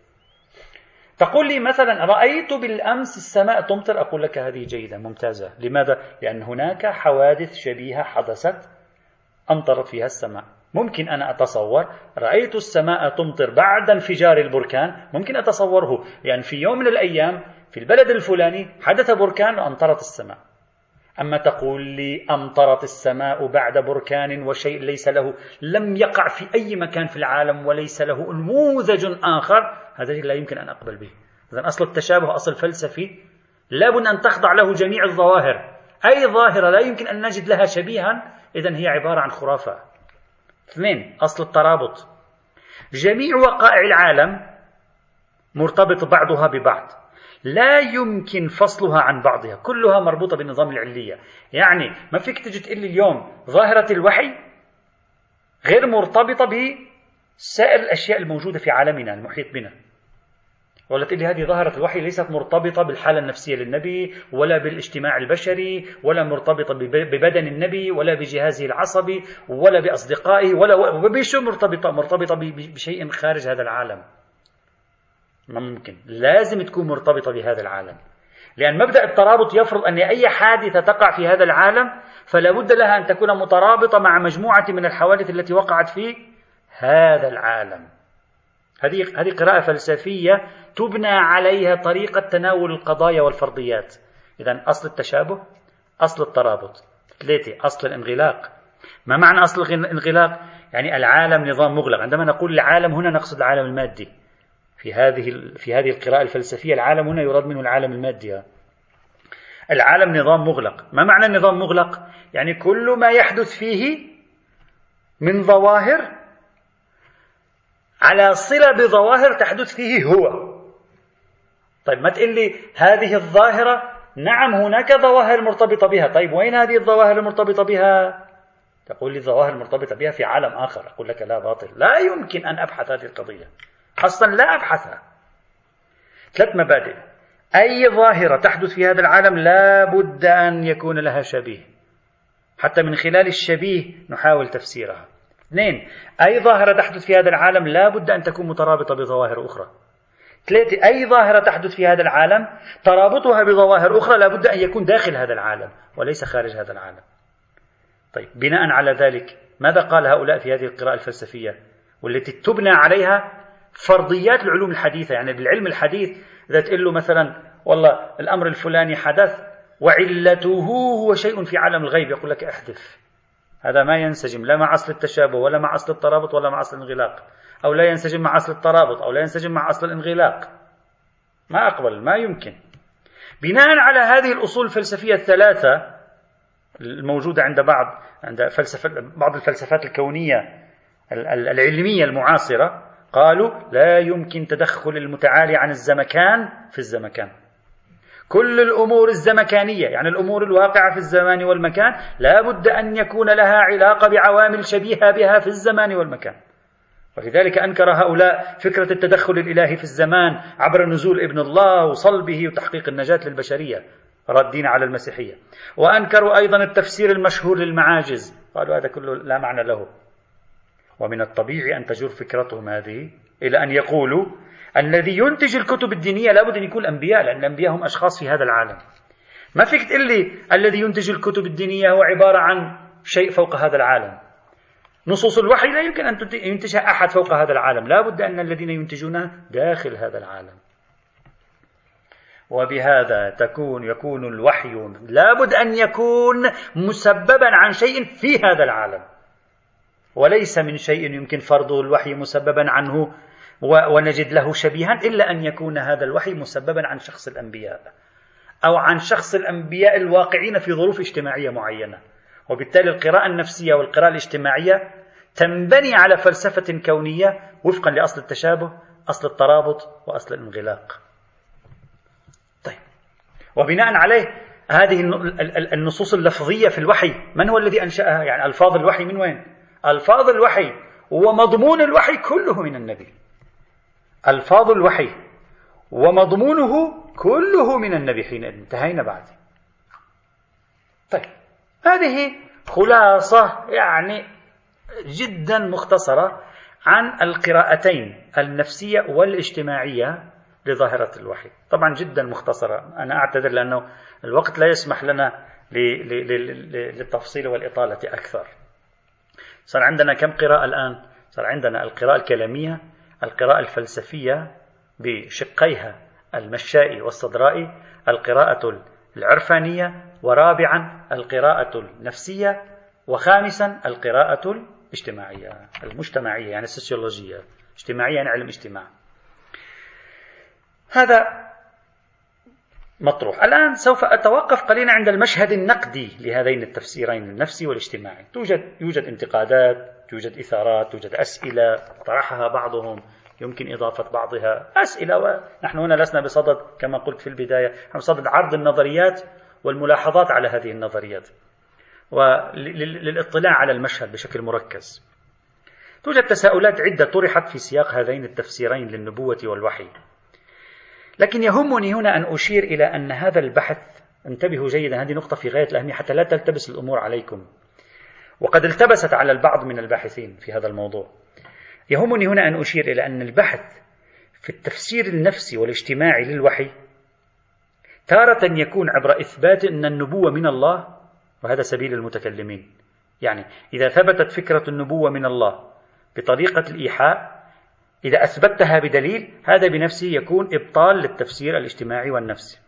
A: تقول لي مثلا رأيت بالأمس السماء تمطر؟ أقول لك هذه جيدة ممتازة. لماذا؟ لأن هناك حوادث شبيهة حدثت أمطرت فيها السماء. ممكن أنا أتصور رأيت السماء تمطر بعد انفجار البركان؟ ممكن أتصوره. لأن في يوم من الأيام في البلد الفلاني حدث بركان وأمطرت السماء. أما تقول لي أمطرت السماء بعد بركان وشيء ليس له لم يقع في أي مكان في العالم وليس له نموذج آخر هذا لا يمكن أن أقبل به. إذا أصل التشابه أصل فلسفي لابد أن تخضع له جميع الظواهر. أي ظاهرة لا يمكن أن نجد لها شبيها إذا هي عبارة عن خرافة. اثنين أصل الترابط. جميع وقائع العالم مرتبط بعضها ببعض. لا يمكن فصلها عن بعضها كلها مربوطة بالنظام العلية. يعني ما فيك تجي تقول لي اليوم ظاهرة الوحي غير مرتبطة بسائر الأشياء الموجودة في عالمنا المحيط بنا. ولا تقول لي هذه ظاهرة الوحي ليست مرتبطة بالحالة النفسية للنبي ولا بالاجتماع البشري ولا مرتبطة ببدن النبي ولا بجهازه العصبي ولا بأصدقائه ولا بشو مرتبطة؟ مرتبطة بشيء خارج هذا العالم. ما ممكن. لازم تكون مرتبطة بهذا العالم. لأن مبدأ الترابط يفرض أن أي حادثة تقع في هذا العالم فلا بد لها أن تكون مترابطة مع مجموعة من الحوادث التي وقعت في هذا العالم. هذه هذه قراءة فلسفية تبنى عليها طريقة تناول القضايا والفرضيات. إذا أصل التشابه أصل الترابط. ثلاثة أصل الانغلاق. ما معنى أصل الانغلاق؟ يعني العالم نظام مغلق. عندما نقول العالم هنا نقصد العالم المادي. في هذه في هذه القراءة الفلسفية العالم هنا يراد منه العالم المادي. العالم نظام مغلق. ما معنى النظام مغلق؟ يعني كل ما يحدث فيه من ظواهر على صلة بظواهر تحدث فيه هو. طيب ما تقول لي هذه الظاهرة نعم هناك ظواهر مرتبطة بها. طيب وين هذه الظواهر المرتبطة بها؟ تقول لي الظواهر المرتبطة بها في عالم آخر. أقول لك لا باطل. لا يمكن أن أبحث هذه القضية. أصلا لا أبحثها ثلاث مبادئ. أي ظاهرة تحدث في هذا العالم لا بد أن يكون لها شبيه. حتى من خلال الشبيه نحاول تفسيرها. اثنين أي ظاهرة تحدث في هذا العالم لا بد أن تكون مترابطة بظواهر أخرى. ثلاثة أي ظاهرة تحدث في هذا العالم ترابطها بظواهر أخرى لا بد أن يكون داخل هذا العالم وليس خارج هذا العالم. طيب بناء على ذلك ماذا قال هؤلاء في هذه القراءة الفلسفية والتي تبنى عليها فرضيات العلوم الحديثة يعني بالعلم الحديث إذا تقول له مثلا والله الأمر الفلاني حدث وعلته هو شيء في عالم الغيب يقول لك أحذف. هذا ما ينسجم لا مع أصل التشابه ولا مع أصل الترابط ولا مع أصل الانغلاق. أو لا ينسجم مع أصل الترابط أو لا ينسجم مع أصل الانغلاق. ما أقبل ما يمكن. بناء على هذه الأصول الفلسفية الثلاثة الموجودة عند بعض عند فلسفة بعض الفلسفات الكونية العلمية المعاصرة قالوا لا يمكن تدخل المتعالي عن الزمكان في الزمكان. كل الأمور الزمكانية يعني الأمور الواقعة في الزمان والمكان لا بد أن يكون لها علاقة بعوامل شبيهة بها في الزمان والمكان. ولذلك أنكر هؤلاء فكرة التدخل الإلهي في الزمان عبر نزول ابن الله وصلبه وتحقيق النجاة للبشرية ردين على المسيحية. وأنكروا أيضا التفسير المشهور للمعاجز. قالوا هذا كله لا معنى له. ومن الطبيعي أن تجر فكرتهم هذه إلى أن يقولوا الذي ينتج الكتب الدينية لابد أن يكون الأنبياء لأن الأنبياء هم أشخاص في هذا العالم. ما فيك تقول لي الذي ينتج الكتب الدينية هو عبارة عن شيء فوق هذا العالم. نصوص الوحي لا يمكن أن ينتجها أحد فوق هذا العالم. لا بد أن الذين ينتجونها داخل هذا العالم. وبهذا تكون يكون الوحي لابد أن يكون مسببا عن شيء في هذا العالم. وليس من شيء يمكن فرضه الوحي مسببا عنه ونجد له شبيها إلا أن يكون هذا الوحي مسببا عن شخص الأنبياء أو عن شخص الأنبياء الواقعين في ظروف اجتماعية معينة. وبالتالي القراءة النفسية والقراءة الاجتماعية تنبني على فلسفة كونية وفقا لأصل التشابه أصل الترابط وأصل الانغلاق. طيب. وبناء عليه هذه النصوص اللفظية في الوحي من هو الذي أنشأها؟ يعني ألفاظ الوحي من وين؟ ألفاظ الوحي ومضمون الوحي كله من النبي. ألفاظ الوحي ومضمونه كله من النبي حين انتهينا بعد. طيب هذه خلاصة يعني جدا مختصرة عن القراءتين النفسية والاجتماعية لظاهرة الوحي. طبعا جدا مختصرة. أنا أعتذر لأنه الوقت لا يسمح لنا للتفصيل والإطالة أكثر. صار عندنا كم قراءة الآن؟ صار عندنا القراءة الكلامية القراءة الفلسفية بشقيها المشائي والصدرائي القراءة العرفانية ورابعا القراءة النفسية وخامسا القراءة الاجتماعية المجتمعية يعني السوسيولوجية اجتماعية يعني علم اجتماع. هذا مطروح. الآن سوف أتوقف قليلا عند المشهد النقدي لهذين التفسيرين النفسي والاجتماعي. توجد يوجد انتقادات توجد إثارات توجد أسئلة طرحها بعضهم يمكن إضافة بعضها. أسئلة ونحن هنا لسنا بصدد كما قلت في البداية نحن بصدد عرض النظريات والملاحظات على هذه النظريات. وللاطلاع على المشهد بشكل مركز. توجد تساؤلات عدة طرحت في سياق هذين التفسيرين للنبوة والوحي. لكن يهمني هنا أن أشير إلى أن هذا البحث انتبهوا جيدا هذه نقطة في غاية الأهمية حتى لا تلتبس الأمور عليكم. وقد التبست على البعض من الباحثين في هذا الموضوع. يهمني هنا أن أشير إلى أن البحث في التفسير النفسي والاجتماعي للوحي تارة يكون عبر إثبات أن النبوة من الله وهذا سبيل المتكلمين. يعني إذا ثبتت فكرة النبوة من الله بطريقة الإيحاء إذا أثبتها بدليل هذا بنفسه يكون إبطال للتفسير الاجتماعي والنفسي.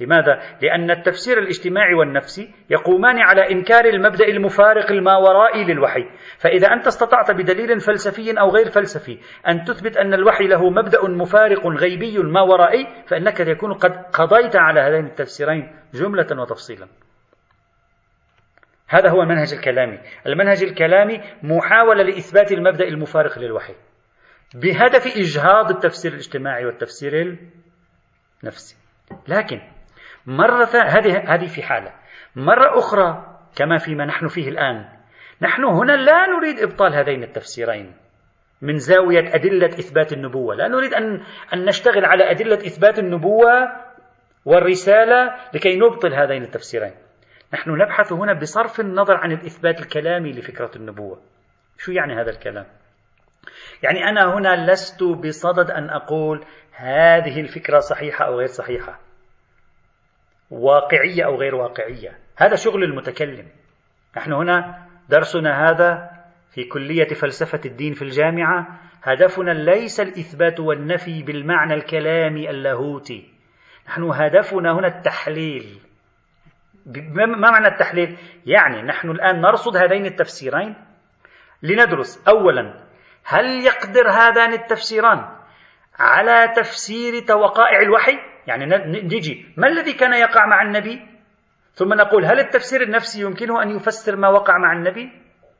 A: لماذا؟ لأن التفسير الاجتماعي والنفسي يقومان على إنكار المبدأ المفارق الماورائي للوحي. فإذا أنت استطعت بدليل فلسفي أو غير فلسفي أن تثبت أن الوحي له مبدأ مفارق غيبي ماورائي فإنك يكون قد قضيت على هذين التفسيرين جملة وتفصيلا. هذا هو المنهج الكلامي. المنهج الكلامي محاولة لإثبات المبدأ المفارق للوحي. بهدف إجهاض التفسير الاجتماعي والتفسير النفسي. لكن مرة هذه هذه في حالة. مرة أخرى كما فيما نحن فيه الآن. نحن هنا لا نريد إبطال هذين التفسيرين من زاوية أدلة إثبات النبوة. لا نريد أن, أن نشتغل على أدلة إثبات النبوة والرسالة لكي نبطل هذين التفسيرين. نحن نبحث هنا بصرف النظر عن الإثبات الكلامي لفكرة النبوة. شو يعني هذا الكلام؟ يعني أنا هنا لست بصدد أن أقول هذه الفكرة صحيحة أو غير صحيحة. واقعية أو غير واقعية. هذا شغل المتكلم. نحن هنا درسنا هذا في كلية فلسفة الدين في الجامعة. هدفنا ليس الإثبات والنفي بالمعنى الكلامي اللاهوتي. نحن هدفنا هنا التحليل. ما معنى التحليل؟ يعني نحن الآن نرصد هذين التفسيرين لندرس أولا هل يقدر هذان التفسيران على تفسير وقائع الوحي؟ يعني نجي ما الذي كان يقع مع النبي؟ ثم نقول هل التفسير النفسي يمكنه أن يفسر ما وقع مع النبي؟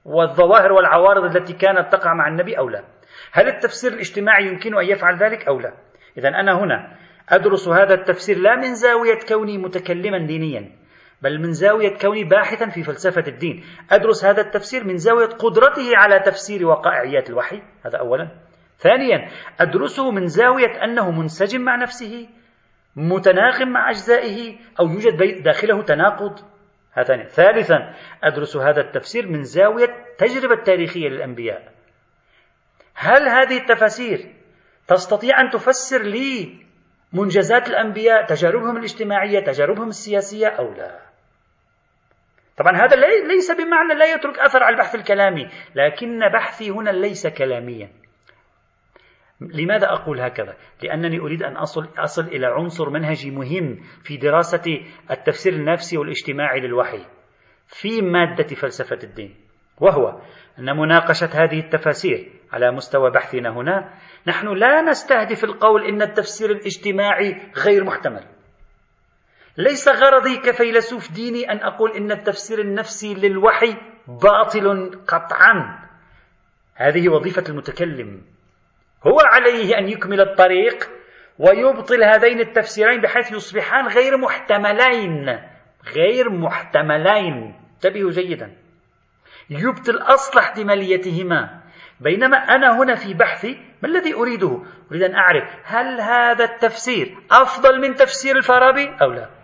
A: والظواهر والعوارض التي كانت تقع مع النبي أو لا؟ هل التفسير الاجتماعي يمكنه أن يفعل ذلك أو لا؟ إذا أنا هنا أدرس هذا التفسير لا من زاوية كوني متكلما دينيا. بل من زاوية كوني باحثا في فلسفة الدين. أدرس هذا التفسير من زاوية قدرته على تفسير وقائعيات الوحي. هذا أولا. ثانيا أدرسه من زاوية أنه منسجم مع نفسه متناغم مع أجزائه أو يوجد داخله تناقض. هذا ثالثا أدرس هذا التفسير من زاوية التجربة التاريخية للأنبياء. هل هذه التفاسير تستطيع أن تفسر لي منجزات الأنبياء تجاربهم الاجتماعية تجاربهم السياسية أو لا؟ طبعا هذا ليس بمعنى لا يترك أثر على البحث الكلامي لكن بحثي هنا ليس كلاميا لماذا أقول هكذا؟ لأنني أريد أن أصل, أصل إلى عنصر منهجي مهم في دراسة التفسير النفسي والاجتماعي للوحي في مادة فلسفة الدين وهو أن مناقشة هذه التفاسير على مستوى بحثنا هنا نحن لا نستهدف القول إن التفسير الاجتماعي غير محتمل ليس غرضي كفيلسوف ديني أن أقول إن التفسير النفسي للوحي باطل قطعا. هذه وظيفة المتكلم. هو عليه أن يكمل الطريق ويبطل هذين التفسيرين بحيث يصبحان غير محتملين. غير محتملين. انتبهوا جيدا. يبطل أصل احتماليتهما. بينما أنا هنا في بحثي ما الذي أريده؟ أريد أن أعرف هل هذا التفسير أفضل من تفسير الفارابي أو لا؟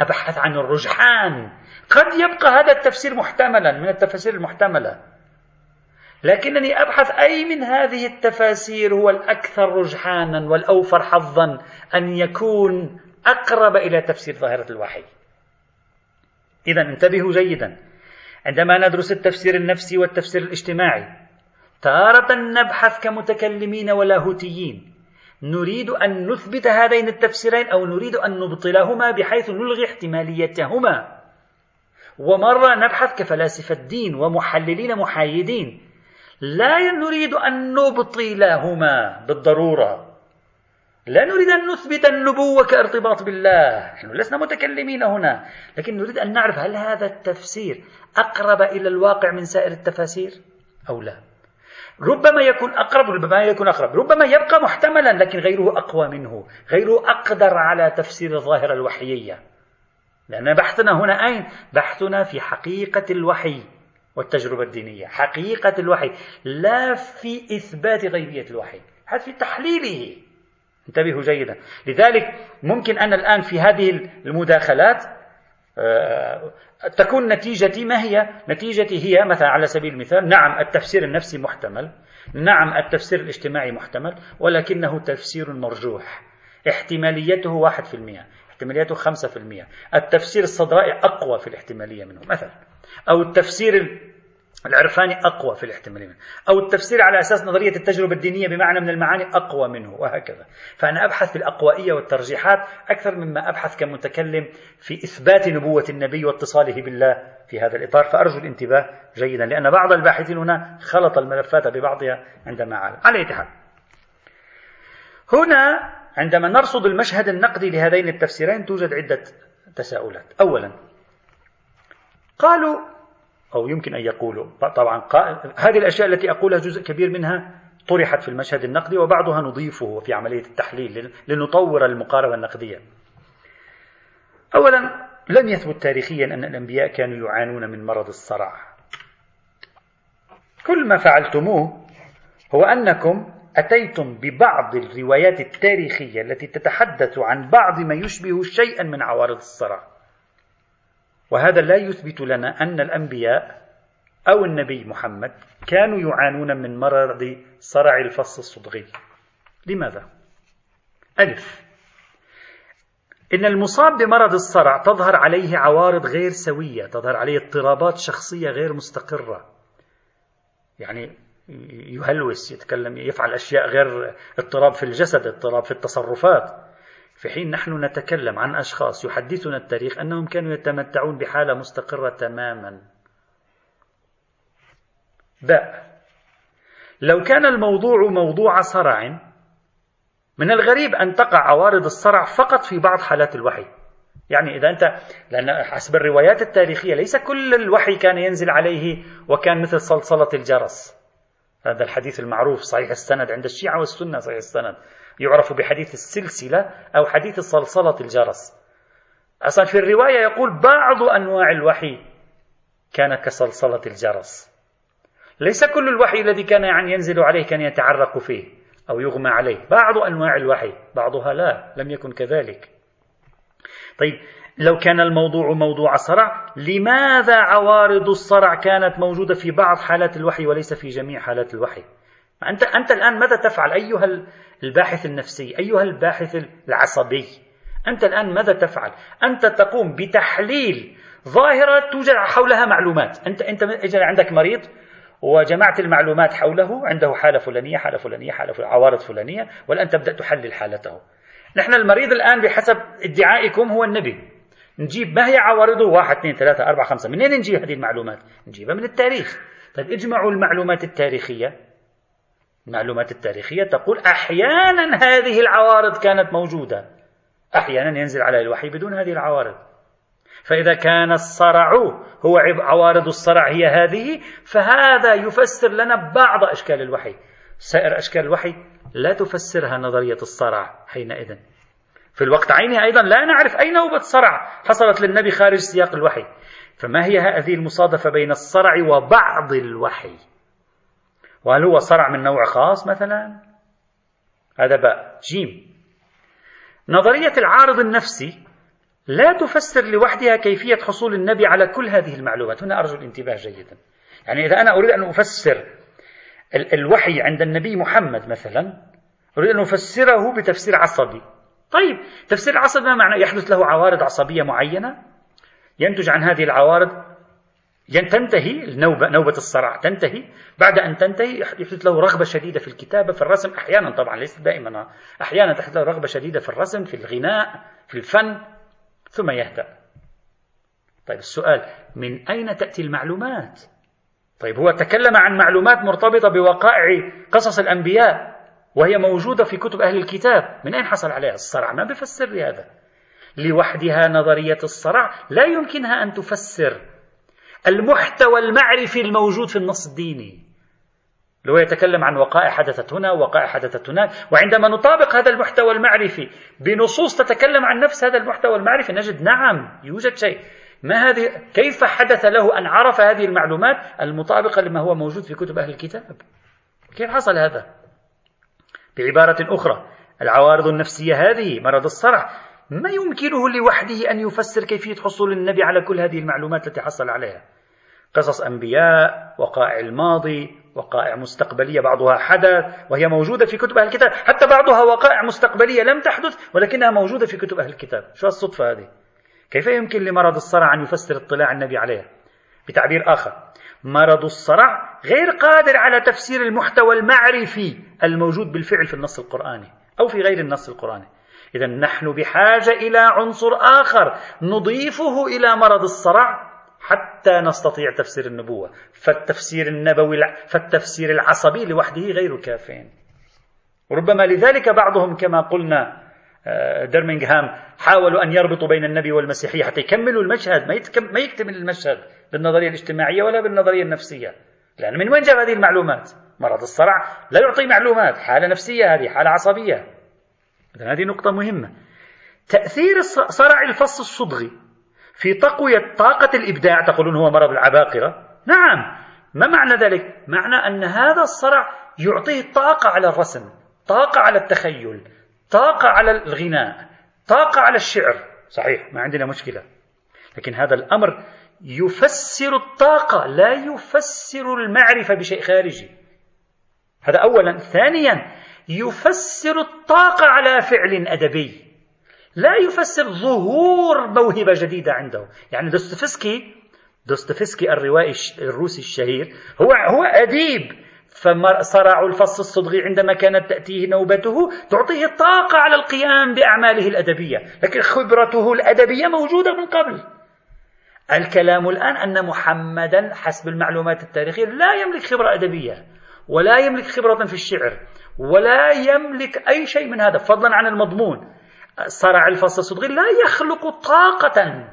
A: أبحث عن الرجحان. قد يبقى هذا التفسير محتملا من التفاسير المحتملة. لكنني أبحث أي من هذه التفاسير هو الأكثر رجحانا والأوفر حظا أن يكون أقرب إلى تفسير ظاهرة الوحي. إذا انتبهوا جيدا. عندما ندرس التفسير النفسي والتفسير الاجتماعي تارة نبحث كمتكلمين ولاهوتيين. نريد أن نثبت هذين التفسيرين أو نريد أن نبطلهما بحيث نلغي احتماليتهما. ومرة نبحث كفلاسفة الدين ومحللين محايدين. لا نريد أن نبطلهما بالضرورة. لا نريد أن نثبت النبوة كارتباط بالله. نحن لسنا متكلمين هنا. لكن نريد أن نعرف هل هذا التفسير أقرب إلى الواقع من سائر التفاسير أو لا. ربما يكون أقرب ربما يكون أقرب. ربما يبقى محتملا لكن غيره أقوى منه. غيره أقدر على تفسير الظاهرة الوحيية. لأن بحثنا هنا أين؟ بحثنا في حقيقة الوحي والتجربة الدينية. حقيقة الوحي. لا في إثبات غيبية الوحي. هذا في تحليله. انتبهوا جيدا. لذلك ممكن أنا الآن في هذه المداخلات آه، تكون نتيجتي ما هي؟ نتيجتي هي مثلا على سبيل المثال نعم التفسير النفسي محتمل نعم التفسير الاجتماعي محتمل ولكنه تفسير مرجوح. احتماليته واحد في المئة احتماليته خمسة في المئة التفسير الصدرائي أقوى في الاحتمالية منه مثلا. أو التفسير العرفاني أقوى في الاحتمالية أو التفسير على أساس نظرية التجربة الدينية بمعنى من المعاني أقوى منه وهكذا. فأنا أبحث في الأقوائية والترجيحات أكثر مما أبحث كمتكلم في إثبات نبوة النبي واتصاله بالله في هذا الإطار. فأرجو الانتباه جيدا لأن بعض الباحثين هنا خلط الملفات ببعضها عندما عالم على حال. هنا عندما نرصد المشهد النقدي لهذين التفسيرين توجد عدة تساؤلات. أولا قالوا أو يمكن أن يقولوا. طبعا هذه الأشياء التي أقولها جزء كبير منها طرحت في المشهد النقدي وبعضها نضيفه في عملية التحليل لنطور المقاربة النقدية. أولا لم يثبت تاريخيا أن الأنبياء كانوا يعانون من مرض الصرع. كل ما فعلتموه هو أنكم أتيتم ببعض الروايات التاريخية التي تتحدث عن بعض ما يشبه شيئا من عوارض الصرع. وهذا لا يثبت لنا أن الأنبياء أو النبي محمد كانوا يعانون من مرض صرع الفص الصدغي. لماذا؟ ألف. إن المصاب بمرض الصرع تظهر عليه عوارض غير سوية تظهر عليه اضطرابات شخصية غير مستقرة. يعني يهلوس يتكلم يفعل أشياء غير اضطراب في الجسد اضطراب في التصرفات. في حين نحن نتكلم عن أشخاص يحدثنا التاريخ أنهم كانوا يتمتعون بحالة مستقرة تماما. باء لو كان الموضوع موضوع صرع من الغريب أن تقع عوارض الصرع فقط في بعض حالات الوحي. يعني إذا أنت لأن حسب الروايات التاريخية ليس كل الوحي كان ينزل عليه وكان مثل صلصلة الجرس. هذا الحديث المعروف صحيح السند عند الشيعة والسنة صحيح السند. يعرف بحديث السلسلة أو حديث صلصلة الجرس. أصلا في الرواية يقول بعض أنواع الوحي كان كصلصلة الجرس. ليس كل الوحي الذي كان يعني ينزل عليه كان يتعرق فيه أو يغمى عليه. بعض أنواع الوحي بعضها لا لم يكن كذلك. طيب لو كان الموضوع موضوع صرع لماذا عوارض الصرع كانت موجودة في بعض حالات الوحي وليس في جميع حالات الوحي؟ أنت, أنت الآن ماذا تفعل؟ أيها الباحث النفسي أيها الباحث العصبي أنت الآن ماذا تفعل؟ أنت تقوم بتحليل ظاهرة توجد حولها معلومات. أنت, أنت عندك مريض وجمعت المعلومات حوله عنده حالة فلانية حالة فلانية حالة فلانية عوارض فلانية والآن تبدأ تحلل حالته. نحن المريض الآن بحسب ادعائكم هو النبي. نجيب ما هي عوارضه؟ واحد اثنين ثلاثة أربعة خمسة. منين نجيب هذه المعلومات؟ نجيبها من التاريخ. طيب اجمعوا المعلومات التاريخية. المعلومات التاريخية تقول أحيانا هذه العوارض كانت موجودة. أحيانا ينزل على الوحي بدون هذه العوارض. فإذا كان الصرع هو عوارض الصرع هي هذه فهذا يفسر لنا بعض أشكال الوحي. سائر أشكال الوحي لا تفسرها نظرية الصرع حينئذ. في الوقت عينه أيضا لا نعرف أي نوبة صرع حصلت للنبي خارج سياق الوحي. فما هي هذه المصادفة بين الصرع وبعض الوحي؟ وهل هو صرع من نوع خاص مثلا؟ هذا باء جيم. نظرية العارض النفسي لا تفسر لوحدها كيفية حصول النبي على كل هذه المعلومات. هنا أرجو الانتباه جيدا. يعني إذا أنا أريد أن أفسر الوحي عند النبي محمد مثلا أريد أن أفسره بتفسير عصبي. طيب تفسير العصبي ما معنى؟ يحدث له عوارض عصبية معينة؟ ينتج عن هذه العوارض تنتهي النوبة نوبة الصرع تنتهي. بعد أن تنتهي يحدث له رغبة شديدة في الكتابة في الرسم. أحيانا طبعا ليس دائما. أحيانا تحدث له رغبة شديدة في الرسم في الغناء في الفن. ثم يهدأ. طيب السؤال من أين تأتي المعلومات؟ طيب هو تكلم عن معلومات مرتبطة بوقائع قصص الأنبياء وهي موجودة في كتب أهل الكتاب. من أين حصل عليها الصرع ما بفسر هذا. لوحدها نظرية الصرع لا يمكنها أن تفسر. المحتوى المعرفي الموجود في النص الديني. لو يتكلم عن وقائع حدثت هنا وقائع حدثت هناك وعندما نطابق هذا المحتوى المعرفي بنصوص تتكلم عن نفس هذا المحتوى المعرفي نجد نعم يوجد شيء. ما هذه كيف حدث له أن عرف هذه المعلومات المطابقة لما هو موجود في كتب أهل الكتاب؟ كيف حصل هذا؟ بعبارة أخرى العوارض النفسية هذه مرض الصرع ما يمكنه لوحده أن يفسر كيفية حصول النبي على كل هذه المعلومات التي حصل عليها؟ قصص أنبياء وقائع الماضي وقائع مستقبلية بعضها حدث وهي موجودة في كتب أهل الكتاب. حتى بعضها وقائع مستقبلية لم تحدث ولكنها موجودة في كتب أهل الكتاب. شو الصدفة هذه؟ كيف يمكن لمرض الصرع أن يفسر اطلاع النبي عليه بتعبير آخر. مرض الصرع غير قادر على تفسير المحتوى المعرفي الموجود بالفعل في النص القرآني أو في غير النص القرآني. إذا نحن بحاجة إلى عنصر آخر نضيفه إلى مرض الصرع حتى نستطيع تفسير النبوة. فالتفسير النبوي فالتفسير العصبي لوحده غير كاف. ربما لذلك بعضهم كما قلنا آه، درمنغهام حاولوا أن يربطوا بين النبي والمسيحية حتى يكملوا المشهد. ما يكتمل المشهد بالنظرية الاجتماعية ولا بالنظرية النفسية. لأن من وين جاب هذه المعلومات؟ مرض الصرع لا يعطي معلومات. حالة نفسية هذه حالة عصبية. هذه نقطة مهمة. تأثير صرع الفص الصدغي في تقوية طاقة الإبداع تقولون هو مرض العباقرة؟ نعم. ما معنى ذلك؟ معنى أن هذا الصرع يعطيه طاقة على الرسم طاقة على التخيل طاقة على الغناء طاقة على الشعر. صحيح ما عندنا مشكلة. لكن هذا الأمر يفسر الطاقة لا يفسر المعرفة بشيء خارجي. هذا أولا. ثانيا يفسر الطاقة على فعل أدبي. لا يفسر ظهور موهبة جديدة عنده. يعني دوستويفسكي دوستويفسكي الروائي الروسي الشهير هو هو أديب. فصرع الفص الصدغي عندما كانت تأتيه نوبته تعطيه طاقة على القيام بأعماله الأدبية. لكن خبرته الأدبية موجودة من قبل. الكلام الآن أن محمدا حسب المعلومات التاريخية لا يملك خبرة أدبية ولا يملك خبرة في الشعر ولا يملك أي شيء من هذا فضلا عن المضمون. صرع الفص الصدغي لا يخلق طاقة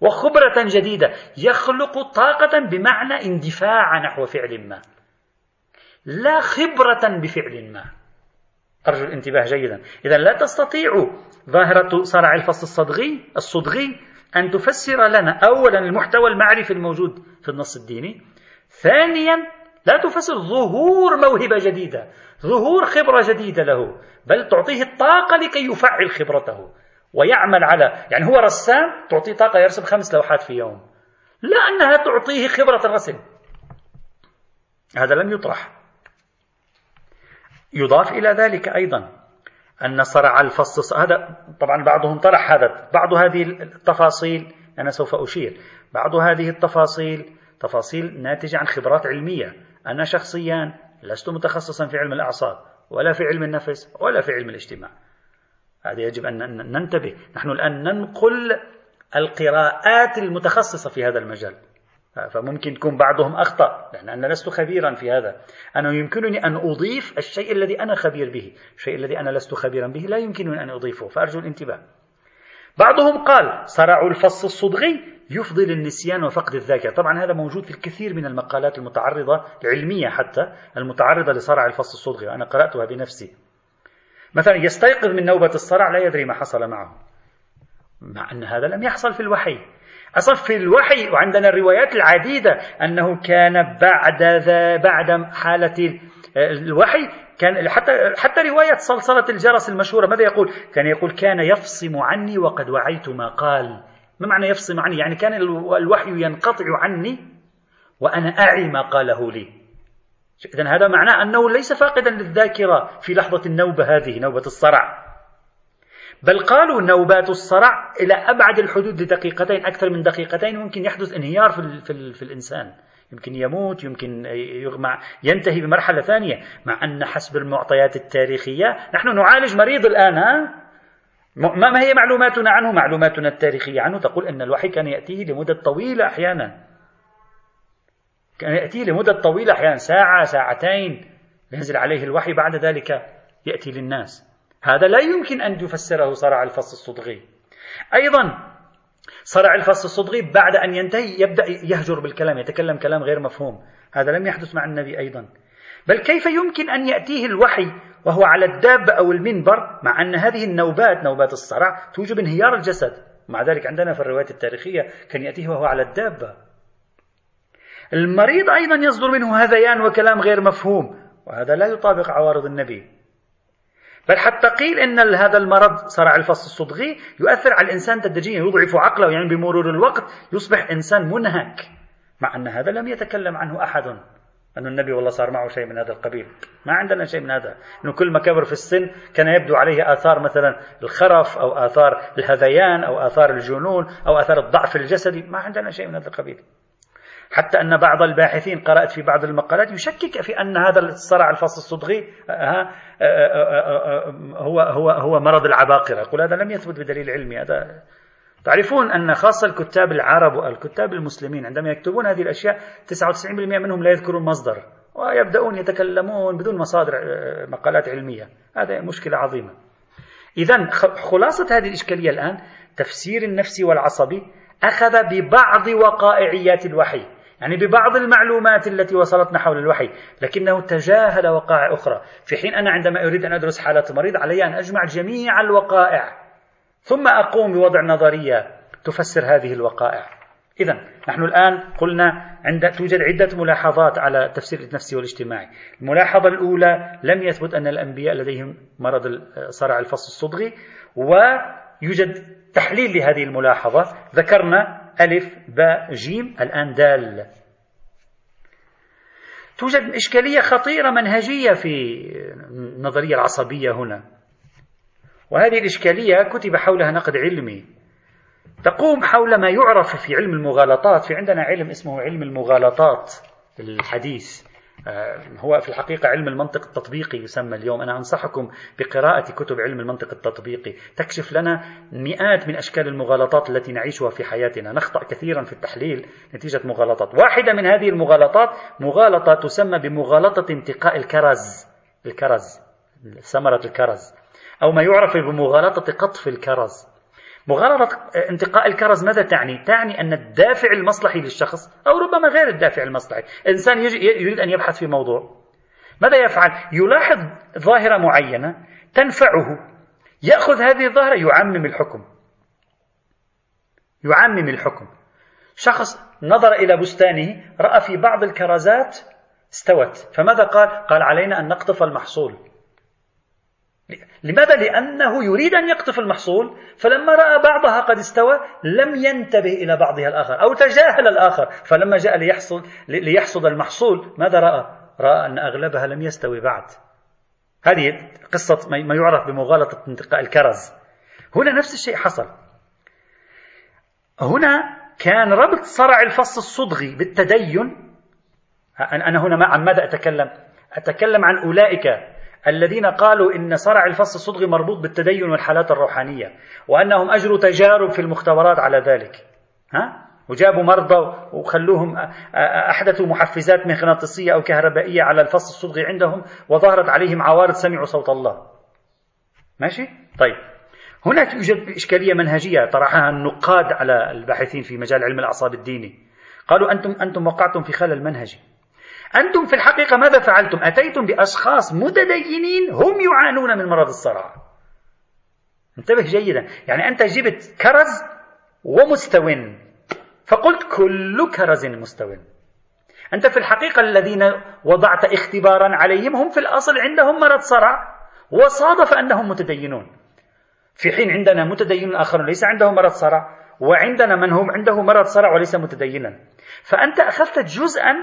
A: وخبرة جديدة يخلق طاقة بمعنى اندفاع نحو فعل ما لا خبرة بفعل ما. أرجو الانتباه جيدا. إذا لا تستطيع ظاهرة صرع الفص الصدغي الصدغي أن تفسر لنا أولا المحتوى المعرفي الموجود في النص الديني ثانيا لا تفسر ظهور موهبة جديدة. ظهور خبرة جديدة له بل تعطيه الطاقة لكي يفعل خبرته ويعمل على يعني هو رسام تعطيه طاقة يرسم خمس لوحات في يوم. لا أنها تعطيه خبرة الرسم. هذا لم يطرح. يضاف إلى ذلك أيضا أن صرع الفص هذا طبعا بعضهم طرح هذا بعض هذه التفاصيل أنا سوف أشير. بعض هذه التفاصيل تفاصيل ناتجة عن خبرات علمية. أنا شخصيا لست متخصصا في علم الأعصاب ولا في علم النفس ولا في علم الاجتماع. هذا يجب أن ننتبه. نحن الآن ننقل القراءات المتخصصة في هذا المجال. فممكن تكون بعضهم أخطأ لأن أنا لست خبيرا في هذا. أنا يمكنني أن أضيف الشيء الذي أنا خبير به. الشيء الذي أنا لست خبيرا به لا يمكنني أن أضيفه. فأرجو الانتباه. بعضهم قال صرع الفص الصدغي يفضي للنسيان وفقد الذاكرة. طبعا هذا موجود في الكثير من المقالات المتعرضة العلمية حتى المتعرضة لصرع الفص الصدغي. وأنا قرأتها بنفسي. مثلا يستيقظ من نوبة الصرع لا يدري ما حصل معه مع أن هذا لم يحصل في الوحي. أصلا في الوحي وعندنا الروايات العديدة أنه كان بعد ذا بعد حالة الوحي كان حتى حتى رواية صلصلة الجرس المشهورة ماذا يقول؟ كان يقول كان يفصم عني وقد وعيت ما قال. ما معنى يفصم عني؟ يعني كان الوحي ينقطع عني وأنا أعي ما قاله لي إذا هذا معناه أنه ليس فاقدا للذاكرة في لحظة النوبة هذه نوبة الصرع بل قالوا نوبات الصرع إلى أبعد الحدود لدقيقتين أكثر من دقيقتين ممكن يحدث انهيار في, في, في الإنسان يمكن يموت يمكن يغمى ينتهي بمرحلة ثانية مع أن حسب المعطيات التاريخية نحن نعالج مريض الآن ها؟ ما هي معلوماتنا عنه؟ معلوماتنا التاريخية عنه. تقول أن الوحي كان يأتيه لمدة طويلة أحيانا. كان يأتيه لمدة طويلة أحيانا. ساعة ساعتين ينزل عليه الوحي. بعد ذلك يأتي للناس. هذا لا يمكن أن يفسره صرع الفص الصدغي. أيضا صرع الفص الصدغي بعد أن ينتهي يبدأ يهجر بالكلام يتكلم كلام غير مفهوم. هذا لم يحدث مع النبي أيضا. بل كيف يمكن أن يأتيه الوحي وهو على الدابة أو المنبر مع أن هذه النوبات نوبات الصرع توجب انهيار الجسد. مع ذلك عندنا في الروايات التاريخية كان يأتيه وهو على الدابة المريض أيضا يصدر منه هذيان وكلام غير مفهوم وهذا لا يطابق عوارض النبي. بل حتى قيل إن هذا المرض صرع الفص الصدغي يؤثر على الإنسان تدريجيا يضعف عقله يعني بمرور الوقت يصبح إنسان منهك مع أن هذا لم يتكلم عنه أحد. أن النبي والله صار معه شيء من هذا القبيل. ما عندنا شيء من هذا. أنه كل ما كبر في السن كان يبدو عليه آثار مثلا الخرف أو آثار الهذيان أو آثار الجنون أو آثار الضعف الجسدي. ما عندنا شيء من هذا القبيل. حتى أن بعض الباحثين قرأت في بعض المقالات يشكك في أن هذا الصرع الفص الصدغي آه، آه، آه، هو هو هو مرض العباقرة. يقول هذا لم يثبت بدليل علمي. هذا تعرفون أن خاصة الكتاب العرب والكتاب المسلمين عندما يكتبون هذه الأشياء 99% منهم لا يذكرون مصدر ويبدأون يتكلمون بدون مصادر مقالات علمية. هذا مشكلة عظيمة. إذا خلاصة هذه الإشكالية الآن تفسير النفسي والعصبي أخذ ببعض وقائعيات الوحي يعني ببعض المعلومات التي وصلتنا حول الوحي لكنه تجاهل وقائع أخرى. في حين أنا عندما أريد أن أدرس حالة مريض علي أن أجمع جميع الوقائع. ثم أقوم بوضع نظرية تفسر هذه الوقائع. إذا نحن الآن قلنا عند توجد عدة ملاحظات على التفسير النفسي والاجتماعي الملاحظة الأولى لم يثبت أن الأنبياء لديهم مرض صرع الفص الصدغي ويوجد تحليل لهذه الملاحظة. ذكرنا ألف باء جيم الآن دال. توجد إشكالية خطيرة منهجية في النظرية العصبية هنا. وهذه الإشكالية كتب حولها نقد علمي. تقوم حول ما يعرف في علم المغالطات في عندنا علم اسمه علم المغالطات الحديث آه، هو في الحقيقة علم المنطق التطبيقي يسمى اليوم. أنا أنصحكم بقراءة كتب علم المنطق التطبيقي. تكشف لنا مئات من أشكال المغالطات التي نعيشها في حياتنا. نخطأ كثيرا في التحليل نتيجة مغالطات. واحدة من هذه المغالطات مغالطة تسمى بمغالطة انتقاء الكرز. الكرز ثمرة الكرز. أو ما يعرف بمغالطة قطف الكرز. مغالطة انتقاء الكرز ماذا تعني؟ تعني أن الدافع المصلحي للشخص أو ربما غير الدافع المصلحي. إنسان يريد أن يبحث في موضوع. ماذا يفعل؟ يلاحظ ظاهرة معينة تنفعه. يأخذ هذه الظاهرة يعمم الحكم. يعمم الحكم. شخص نظر إلى بستانه رأى في بعض الكرزات استوت. فماذا قال؟ قال علينا أن نقطف المحصول. لماذا؟ لأنه يريد أن يقطف المحصول فلما رأى بعضها قد استوى لم ينتبه إلى بعضها الآخر أو تجاهل الآخر فلما جاء ليحصل ليحصد المحصول ماذا رأى؟ رأى أن أغلبها لم يستوي بعد هذه قصة ما يعرف بمغالطة انتقاء الكرز هنا نفس الشيء حصل هنا كان ربط صرع الفص الصدغي بالتدين أنا هنا عن ماذا أتكلم؟ أتكلم عن أولئك الذين قالوا إن صرع الفص الصدغي مربوط بالتدين والحالات الروحانية وأنهم أجروا تجارب في المختبرات على ذلك. ها؟ وجابوا مرضى وخلوهم أحدثوا محفزات مغناطيسية أو كهربائية على الفص الصدغي عندهم وظهرت عليهم عوارض سمعوا صوت الله. ماشي؟ طيب. هناك يوجد إشكالية منهجية طرحها النقاد على الباحثين في مجال علم الأعصاب الديني. قالوا أنتم أنتم وقعتم في خلل منهجي. أنتم في الحقيقة ماذا فعلتم؟ أتيتم بأشخاص متدينين هم يعانون من مرض الصرع. انتبه جيدا، يعني أنت جبت كرز ومستو فقلت كل كرز مستو. أنت في الحقيقة الذين وضعت اختبارا عليهم هم في الأصل عندهم مرض صرع وصادف أنهم متدينون. في حين عندنا متدين آخرون ليس عندهم مرض صرع وعندنا من هم عنده مرض صرع وليس متدينا. فأنت أخذت جزءا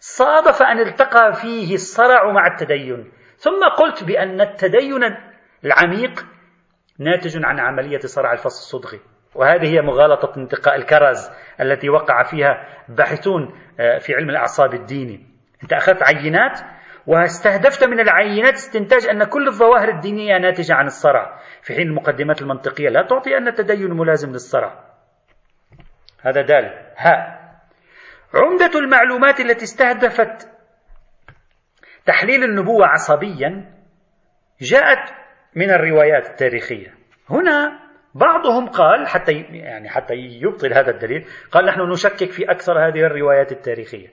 A: صادف أن التقى فيه الصرع مع التدين. ثم قلت بأن التدين العميق ناتج عن عملية صرع الفص الصدغي. وهذه هي مغالطة انتقاء الكرز التي وقع فيها باحثون آه، في علم الأعصاب الديني. أنت أخذت عينات واستهدفت من العينات استنتاج أن كل الظواهر الدينية ناتجة عن الصرع. في حين المقدمات المنطقية لا تعطي أن التدين ملازم للصرع. هذا دال. ها. عمدة المعلومات التي استهدفت تحليل النبوة عصبيا جاءت من الروايات التاريخية. هنا بعضهم قال حتى يعني حتى يبطل هذا الدليل قال نحن نشكك في أكثر هذه الروايات التاريخية.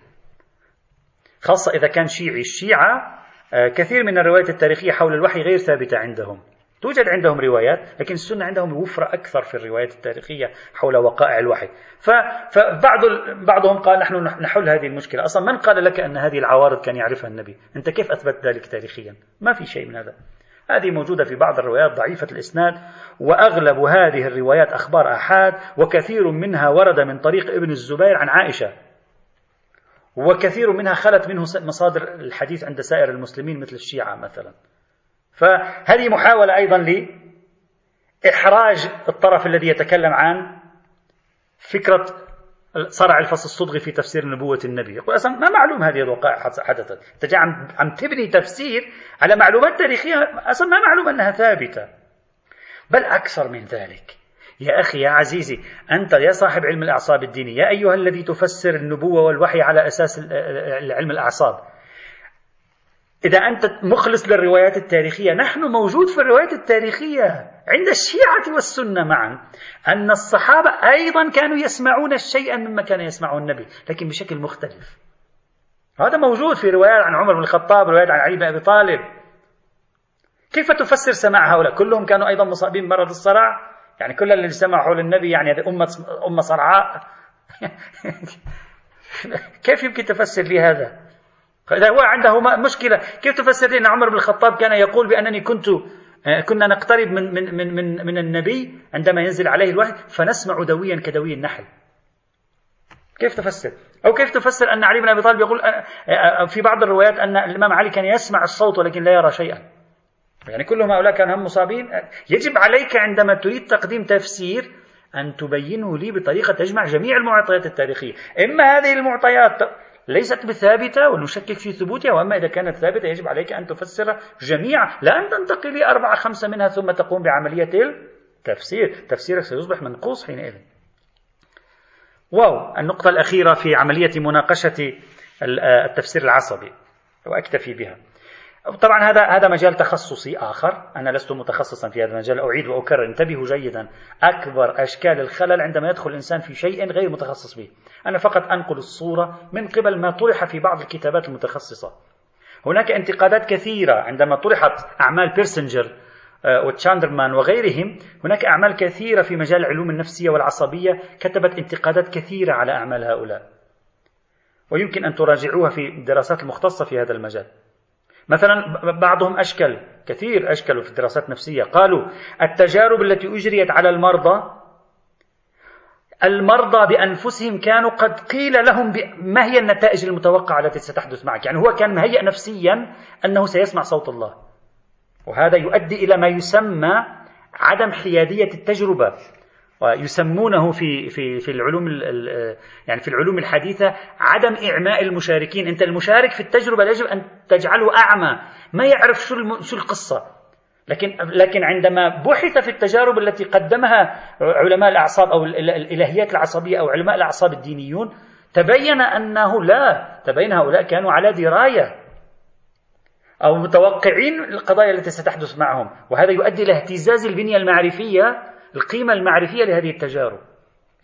A: خاصة إذا كان شيعي الشيعة آه، كثير من الروايات التاريخية حول الوحي غير ثابتة عندهم. توجد عندهم روايات لكن السنة عندهم وفرة أكثر في الروايات التاريخية حول وقائع الوحي. فبعض بعضهم قال نحن نحل هذه المشكلة. أصلا من قال لك أن هذه العوارض كان يعرفها النبي؟ أنت كيف أثبت ذلك تاريخيا؟ ما في شيء من هذا. هذه موجودة في بعض الروايات ضعيفة الإسناد وأغلب هذه الروايات أخبار آحاد وكثير منها ورد من طريق ابن الزبير عن عائشة. وكثير منها خلت منه مصادر الحديث عند سائر المسلمين مثل الشيعة مثلا. فهذه محاولة أيضا لإحراج الطرف الذي يتكلم عن فكرة صرع الفصل الصدغي في تفسير نبوة النبي. يقول أصلا ما معلوم هذه الوقائع حدثت أنت عم, عم تبني تفسير على معلومات تاريخية أصلا ما معلوم أنها ثابتة. بل أكثر من ذلك. يا أخي يا عزيزي أنت يا صاحب علم الأعصاب الديني يا أيها الذي تفسر النبوة والوحي على أساس علم الأعصاب إذا أنت مخلص للروايات التاريخية نحن موجود في الروايات التاريخية عند الشيعة والسنة معا. أن الصحابة أيضا كانوا يسمعون شيئا مما كان يسمعه النبي لكن بشكل مختلف. هذا موجود في روايات عن عمر بن الخطاب روايات عن علي بن أبي طالب. كيف تفسر سماع هؤلاء؟ كلهم كانوا أيضا مصابين بمرض الصرع. يعني كل اللي سمعوا حول النبي يعني هذه أمة أمة صرعاء. كيف يمكن تفسر لي هذا؟ فإذا هو عنده مشكلة كيف تفسر أن عمر بن الخطاب كان يقول بأنني كنت آه، كنا نقترب من من من من, من النبي عندما ينزل عليه الوحي فنسمع دويا كدوي النحل. كيف تفسر؟ أو كيف تفسر أن علي بن أبي طالب يقول آه، آه، في بعض الروايات أن الإمام علي كان يسمع الصوت ولكن لا يرى شيئا. يعني كلهم هؤلاء كانوا هم مصابين يجب عليك عندما تريد تقديم تفسير أن تبينه لي بطريقة تجمع جميع المعطيات التاريخية إما هذه المعطيات ليست بثابتة ونشكك في ثبوتها وأما إذا كانت ثابتة يجب عليك أن تفسر جميعا لا أن تنتقي لي أربعة خمسة منها ثم تقوم بعملية التفسير. تفسيرك سيصبح منقوص حينئذ. واو النقطة الأخيرة في عملية مناقشة التفسير العصبي وأكتفي بها. طبعا هذا هذا مجال تخصصي آخر، أنا لست متخصصا في هذا المجال، أعيد وأكرر. انتبهوا جيدا، أكبر أشكال الخلل عندما يدخل الإنسان في شيء غير متخصص به. أنا فقط أنقل الصورة من قبل ما طرح في بعض الكتابات المتخصصة. هناك انتقادات كثيرة عندما طرحت أعمال بيرسنجر آه، وراماتشاندران وغيرهم هناك أعمال كثيرة في مجال العلوم النفسية والعصبية كتبت انتقادات كثيرة على أعمال هؤلاء ويمكن أن تراجعوها في الدراسات المختصة في هذا المجال مثلا بعضهم أشكل كثير أشكلوا في الدراسات النفسية قالوا التجارب التي أجريت على المرضى المرضى بأنفسهم كانوا قد قيل لهم ما هي النتائج المتوقعة التي ستحدث معك؟ يعني هو كان مهيئ نفسيا أنه سيسمع صوت الله. وهذا يؤدي إلى ما يسمى عدم حيادية التجربة ويسمونه في في في العلوم يعني في العلوم الحديثة عدم إعماء المشاركين، أنت المشارك في التجربة يجب أن تجعله أعمى، ما يعرف شو شو القصة. لكن لكن عندما بحث في التجارب التي قدمها علماء الأعصاب أو الإلهيات العصبية أو علماء الأعصاب الدينيون تبين أنه لا، تبين هؤلاء كانوا على دراية أو متوقعين القضايا التي ستحدث معهم، وهذا يؤدي إلى اهتزاز البنية المعرفية القيمة المعرفية لهذه التجارب.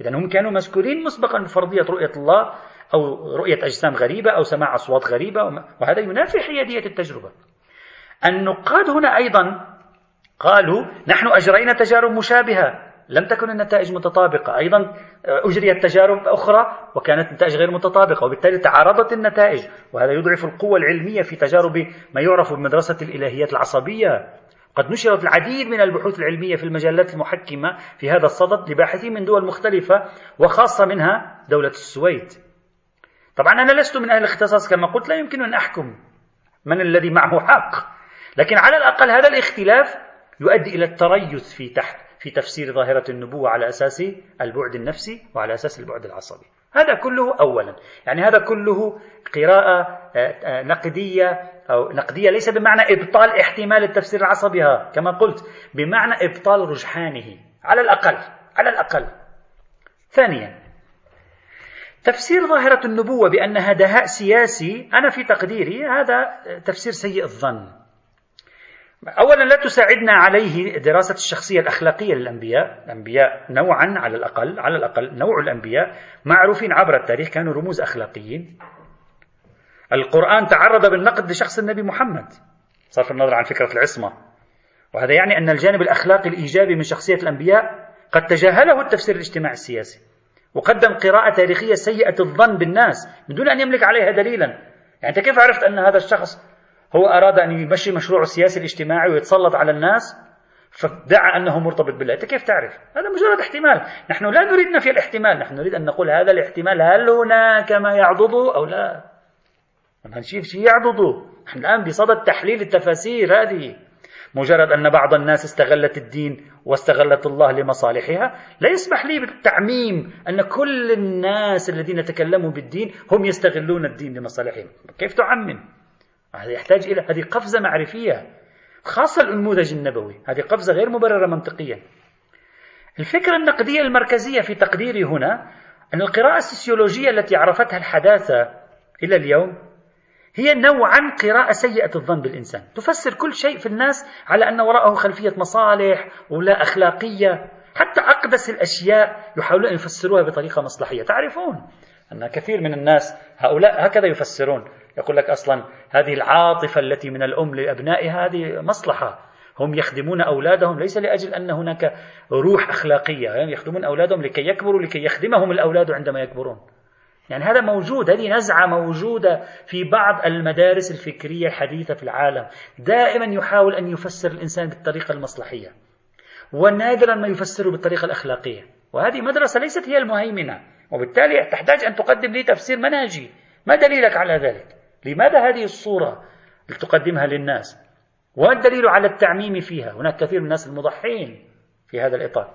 A: إذا هم كانوا مسكولين مسبقا بفرضية رؤية الله أو رؤية أجسام غريبة أو سماع أصوات غريبة وهذا ينافي حيادية التجربة. النقاد هنا أيضا قالوا نحن أجرينا تجارب مشابهة. لم تكن النتائج متطابقة. أيضا أجريت تجارب أخرى وكانت النتائج غير متطابقة وبالتالي تعارضت النتائج. وهذا يضعف القوة العلمية في تجارب ما يعرف بمدرسة الإلهيات العصبية. قد نشرت العديد من البحوث العلمية في المجلات المحكمة في هذا الصدد لباحثين من دول مختلفة وخاصة منها دولة السويد. طبعا أنا لست من أهل الاختصاص كما قلت لا يمكن أن أحكم من الذي معه حق. لكن على الأقل هذا الاختلاف يؤدي إلى التريث في تحت في تفسير ظاهرة النبوة على أساس البعد النفسي وعلى أساس البعد العصبي. هذا كله أولا. يعني هذا كله قراءة آه، آه، نقدية أو نقدية ليس بمعنى إبطال احتمال التفسير العصبي كما قلت بمعنى إبطال رجحانه على الأقل على الأقل. ثانيا تفسير ظاهرة النبوة بأنها دهاء سياسي أنا في تقديري هذا تفسير سيء الظن. أولا لا تساعدنا عليه دراسة الشخصية الأخلاقية للأنبياء. الأنبياء نوعا على الأقل على الأقل نوع الأنبياء معروفين عبر التاريخ كانوا رموز أخلاقيين. القرآن تعرض بالنقد لشخص النبي محمد صرف النظر عن فكرة العصمة. وهذا يعني أن الجانب الأخلاقي الإيجابي من شخصية الأنبياء قد تجاهله التفسير الاجتماعي السياسي وقدم قراءة تاريخية سيئة الظن بالناس من دون أن يملك عليها دليلا. يعني أنت كيف عرفت أن هذا الشخص هو أراد أن يمشي مشروعه السياسي الاجتماعي ويتسلط على الناس فادعى أنه مرتبط بالله. أنت كيف تعرف؟ هذا مجرد احتمال. نحن لا نريد نفي الاحتمال. نحن نريد أن نقول هذا الاحتمال هل هناك ما يعضده أو لا؟ نشوف شيء يعضده؟ نحن الآن بصدد تحليل التفاسير هذه. مجرد أن بعض الناس استغلت الدين واستغلت الله لمصالحها لا يسمح لي بالتعميم أن كل الناس الذين تكلموا بالدين هم يستغلون الدين لمصالحهم. كيف تعمم؟ هذا يحتاج إلى هذه قفزة معرفية خاصة النموذج النبوي. هذه قفزة غير مبررة منطقيا. الفكرة النقدية المركزية في تقديري هنا أن القراءة السوسيولوجية التي عرفتها الحداثة إلى اليوم هي نوعا قراءة سيئة الظن بالإنسان. تفسر كل شيء في الناس على أن وراءه خلفية مصالح ولا أخلاقية. حتى أقدس الأشياء يحاولون أن يفسروها بطريقة مصلحية. تعرفون أن كثير من الناس هؤلاء هكذا يفسرون. يقول لك أصلا هذه العاطفة التي من الأم لأبنائها هذه مصلحة. هم يخدمون أولادهم ليس لأجل أن هناك روح أخلاقية يعني يخدمون أولادهم لكي يكبروا لكي يخدمهم الأولاد عندما يكبرون. يعني هذا موجود هذه نزعة موجودة في بعض المدارس الفكرية الحديثة في العالم. دائما يحاول أن يفسر الإنسان بالطريقة المصلحية ونادرا ما يفسره بالطريقة الأخلاقية. وهذه مدرسة ليست هي المهيمنة وبالتالي تحتاج أن تقدم لي تفسير منهجي ما دليلك على ذلك؟ لماذا هذه الصورة لتقدمها للناس؟ والدليل على التعميم فيها؟ هناك كثير من الناس المضحين في هذا الإطار.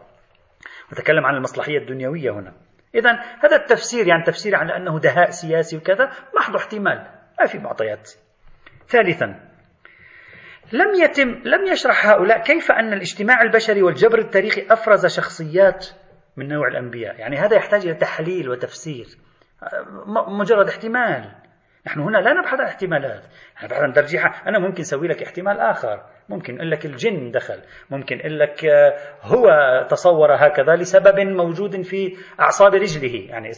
A: نتكلم عن المصلحية الدنيوية هنا. إذا هذا التفسير يعني تفسير على أنه دهاء سياسي وكذا محض احتمال. ما في معطيات. ثالثا لم يتم لم يشرح هؤلاء كيف أن الاجتماع البشري والجبر التاريخي أفرز شخصيات من نوع الأنبياء؟ يعني هذا يحتاج إلى تحليل وتفسير. مجرد احتمال. نحن هنا لا نبحث عن احتمالات. نبحث عن ترجيحات أنا ممكن أسوي لك احتمال آخر. ممكن أقول لك الجن دخل. ممكن أقول لك آه، هو تصور هكذا لسبب موجود في أعصاب رجله. يعني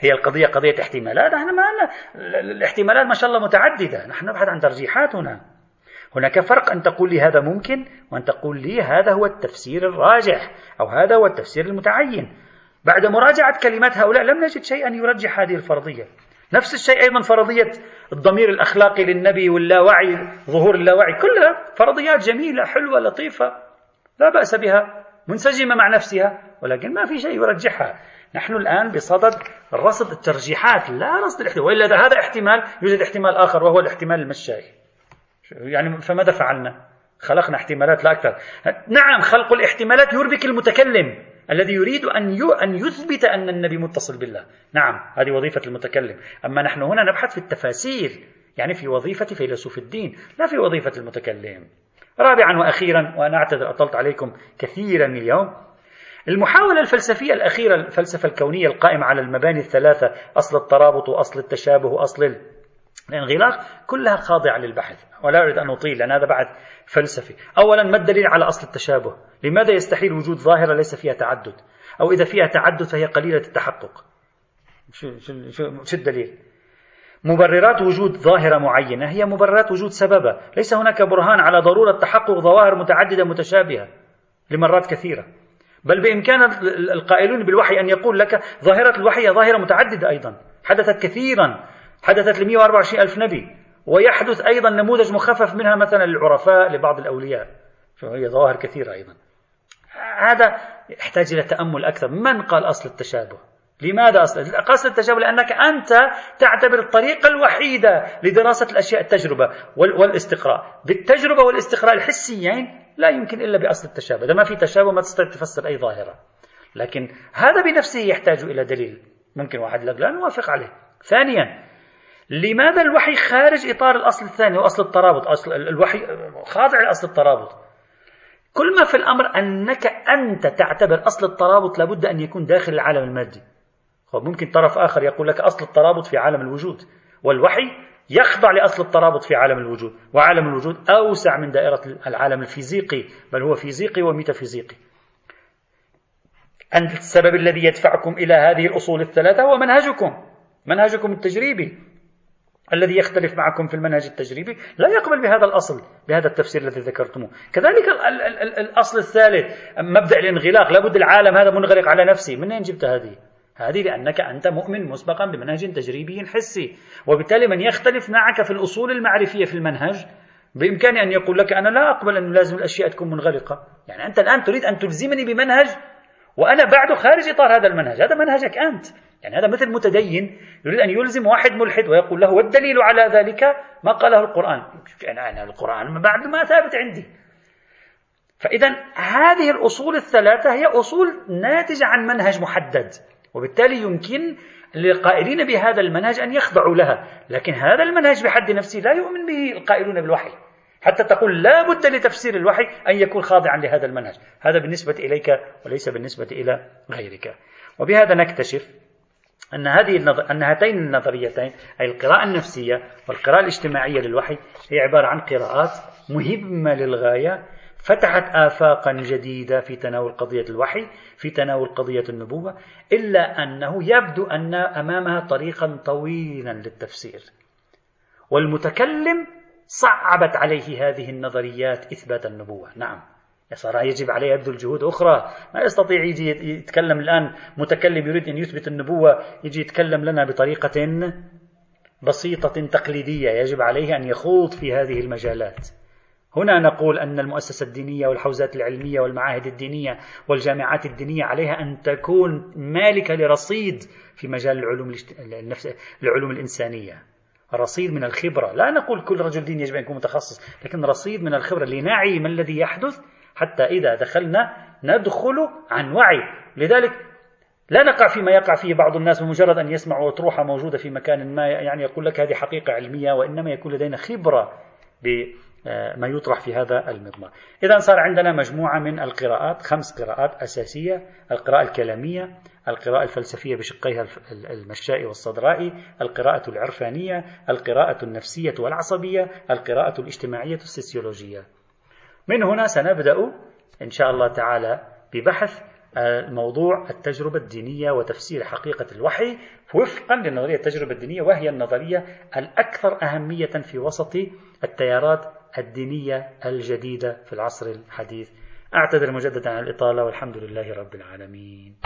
A: هي القضية قضية احتمالات. نحن ما الاحتمالات ما شاء الله متعددة. نحن نبحث عن ترجيحات هنا. هناك فرق أن تقول لي هذا ممكن وأن تقول لي هذا هو التفسير الراجح أو هذا هو التفسير المتعين. بعد مراجعة كلمات هؤلاء لم نجد شيئا يرجح هذه الفرضية. نفس الشيء أيضا فرضية الضمير الأخلاقي للنبي واللاوعي ظهور اللاوعي كلها فرضيات جميلة حلوة لطيفة لا بأس بها منسجمة مع نفسها ولكن ما في شيء يرجحها. نحن الآن بصدد رصد الترجيحات لا رصد الاحتمال وإلا هذا احتمال يوجد احتمال آخر وهو الاحتمال المشائي. يعني فماذا فعلنا؟ خلقنا احتمالات لا أكثر. نعم خلق الاحتمالات يربك المتكلم. الذي يريد أن أن يثبت أن النبي متصل بالله. نعم هذه وظيفة المتكلم. أما نحن هنا نبحث في التفاسير يعني في وظيفة فيلسوف الدين لا في وظيفة المتكلم. رابعا وأخيرا وأنا أعتذر أطلت عليكم كثيرا اليوم. المحاولة الفلسفية الأخيرة الفلسفة الكونية القائمة على المباني الثلاثة أصل الترابط وأصل التشابه وأصل الانغلاق كلها خاضعة للبحث ولا أريد أن أطيل لأن هذا بعد فلسفي. أولا ما الدليل على أصل التشابه؟ لماذا يستحيل وجود ظاهرة ليس فيها تعدد؟ أو إذا فيها تعدد فهي قليلة التحقق؟ شو, شو, شو, شو الدليل؟ مبررات وجود ظاهرة معينة هي مبررات وجود سببها ليس هناك برهان على ضرورة تحقق ظواهر متعددة متشابهة لمرات كثيرة. بل بإمكان القائلون بالوحي أن يقول لك ظاهرة الوحي ظاهرة متعددة أيضا حدثت كثيرا. حدثت ل 124 ألف نبي. ويحدث أيضا نموذج مخفف منها مثلا للعرفاء لبعض الأولياء. فهي ظواهر كثيرة أيضا. هذا يحتاج إلى تأمل أكثر. من قال أصل التشابه؟ لماذا أصل؟ أصل التشابه لأنك أنت تعتبر الطريقة الوحيدة لدراسة الأشياء التجربة والاستقراء. بالتجربة والاستقراء الحسيين لا يمكن إلا بأصل التشابه. إذا ما في تشابه ما تستطيع تفسر أي ظاهرة. لكن هذا بنفسه يحتاج إلى دليل. ممكن واحد لك لا نوافق عليه. ثانيا لماذا الوحي خارج إطار الأصل الثاني وأصل الترابط؟ أصل الوحي خاضع لأصل الترابط. كل ما في الأمر أنك أنت تعتبر أصل الترابط لابد أن يكون داخل العالم المادي. ممكن طرف آخر يقول لك أصل الترابط في عالم الوجود والوحي يخضع لأصل الترابط في عالم الوجود وعالم الوجود أوسع من دائرة العالم الفيزيقي بل هو فيزيقي وميتافيزيقي. أنت السبب الذي يدفعكم إلى هذه الأصول الثلاثة هو منهجكم منهجكم التجريبي. الذي يختلف معكم في المنهج التجريبي لا يقبل بهذا الأصل بهذا التفسير الذي ذكرتموه. كذلك الأصل الثالث مبدأ الانغلاق لابد العالم هذا منغلق على نفسه. من أين جبت هذه؟ هذه لأنك أنت مؤمن مسبقا بمنهج تجريبي حسي. وبالتالي من يختلف معك في الأصول المعرفية في المنهج بإمكاني أن يقول لك أنا لا أقبل أن لازم الأشياء تكون منغلقة. يعني أنت الآن تريد أن تلزمني بمنهج وأنا بعد خارج إطار هذا المنهج. هذا منهجك أنت. يعني هذا مثل متدين يريد أن يلزم واحد ملحد ويقول له والدليل على ذلك ما قاله القرآن. أنا, أنا القرآن بعد ما ثابت عندي. فإذا هذه الأصول الثلاثة هي أصول ناتجة عن منهج محدد وبالتالي يمكن للقائلين بهذا المنهج أن يخضعوا لها لكن هذا المنهج بحد نفسه لا يؤمن به القائلون بالوحي. حتى تقول لا بد لتفسير الوحي أن يكون خاضعا لهذا المنهج. هذا بالنسبة إليك وليس بالنسبة إلى غيرك. وبهذا نكتشف أن هذه النظر... أن هاتين النظريتين أي القراءة النفسية والقراءة الاجتماعية للوحي هي عبارة عن قراءات مهمة للغاية فتحت آفاقا جديدة في تناول قضية الوحي في تناول قضية النبوة إلا أنه يبدو أن أمامها طريقا طويلا للتفسير. والمتكلم صعبت عليه هذه النظريات إثبات النبوة. نعم. صار يجب عليه يبذل جهود أخرى. ما يستطيع يجي يتكلم الآن متكلم يريد أن يثبت النبوة يجي يتكلم لنا بطريقة بسيطة تقليدية يجب عليه أن يخوض في هذه المجالات. هنا نقول أن المؤسسة الدينية والحوزات العلمية والمعاهد الدينية والجامعات الدينية عليها أن تكون مالكة لرصيد في مجال العلوم النفس العلوم الإنسانية. رصيد من الخبرة. لا نقول كل رجل دين يجب أن يكون متخصص لكن رصيد من الخبرة لنعي ما الذي يحدث حتى إذا دخلنا ندخل عن وعي. لذلك لا نقع فيما يقع فيه بعض الناس بمجرد أن يسمعوا أطروحة موجودة في مكان ما يعني يقول لك هذه حقيقة علمية وإنما يكون لدينا خبرة بما يطرح في هذا المضمار. إذا صار عندنا مجموعة من القراءات خمس قراءات أساسية القراءة الكلامية القراءة الفلسفية بشقيها المشائي والصدرائي القراءة العرفانية القراءة النفسية والعصبية القراءة الاجتماعية السيسيولوجية. من هنا سنبدأ إن شاء الله تعالى ببحث موضوع التجربة الدينية وتفسير حقيقة الوحي وفقا للنظرية التجربة الدينية وهي النظرية الأكثر أهمية في وسط التيارات الدينية الجديدة في العصر الحديث. أعتذر مجددا عن الإطالة والحمد لله رب العالمين.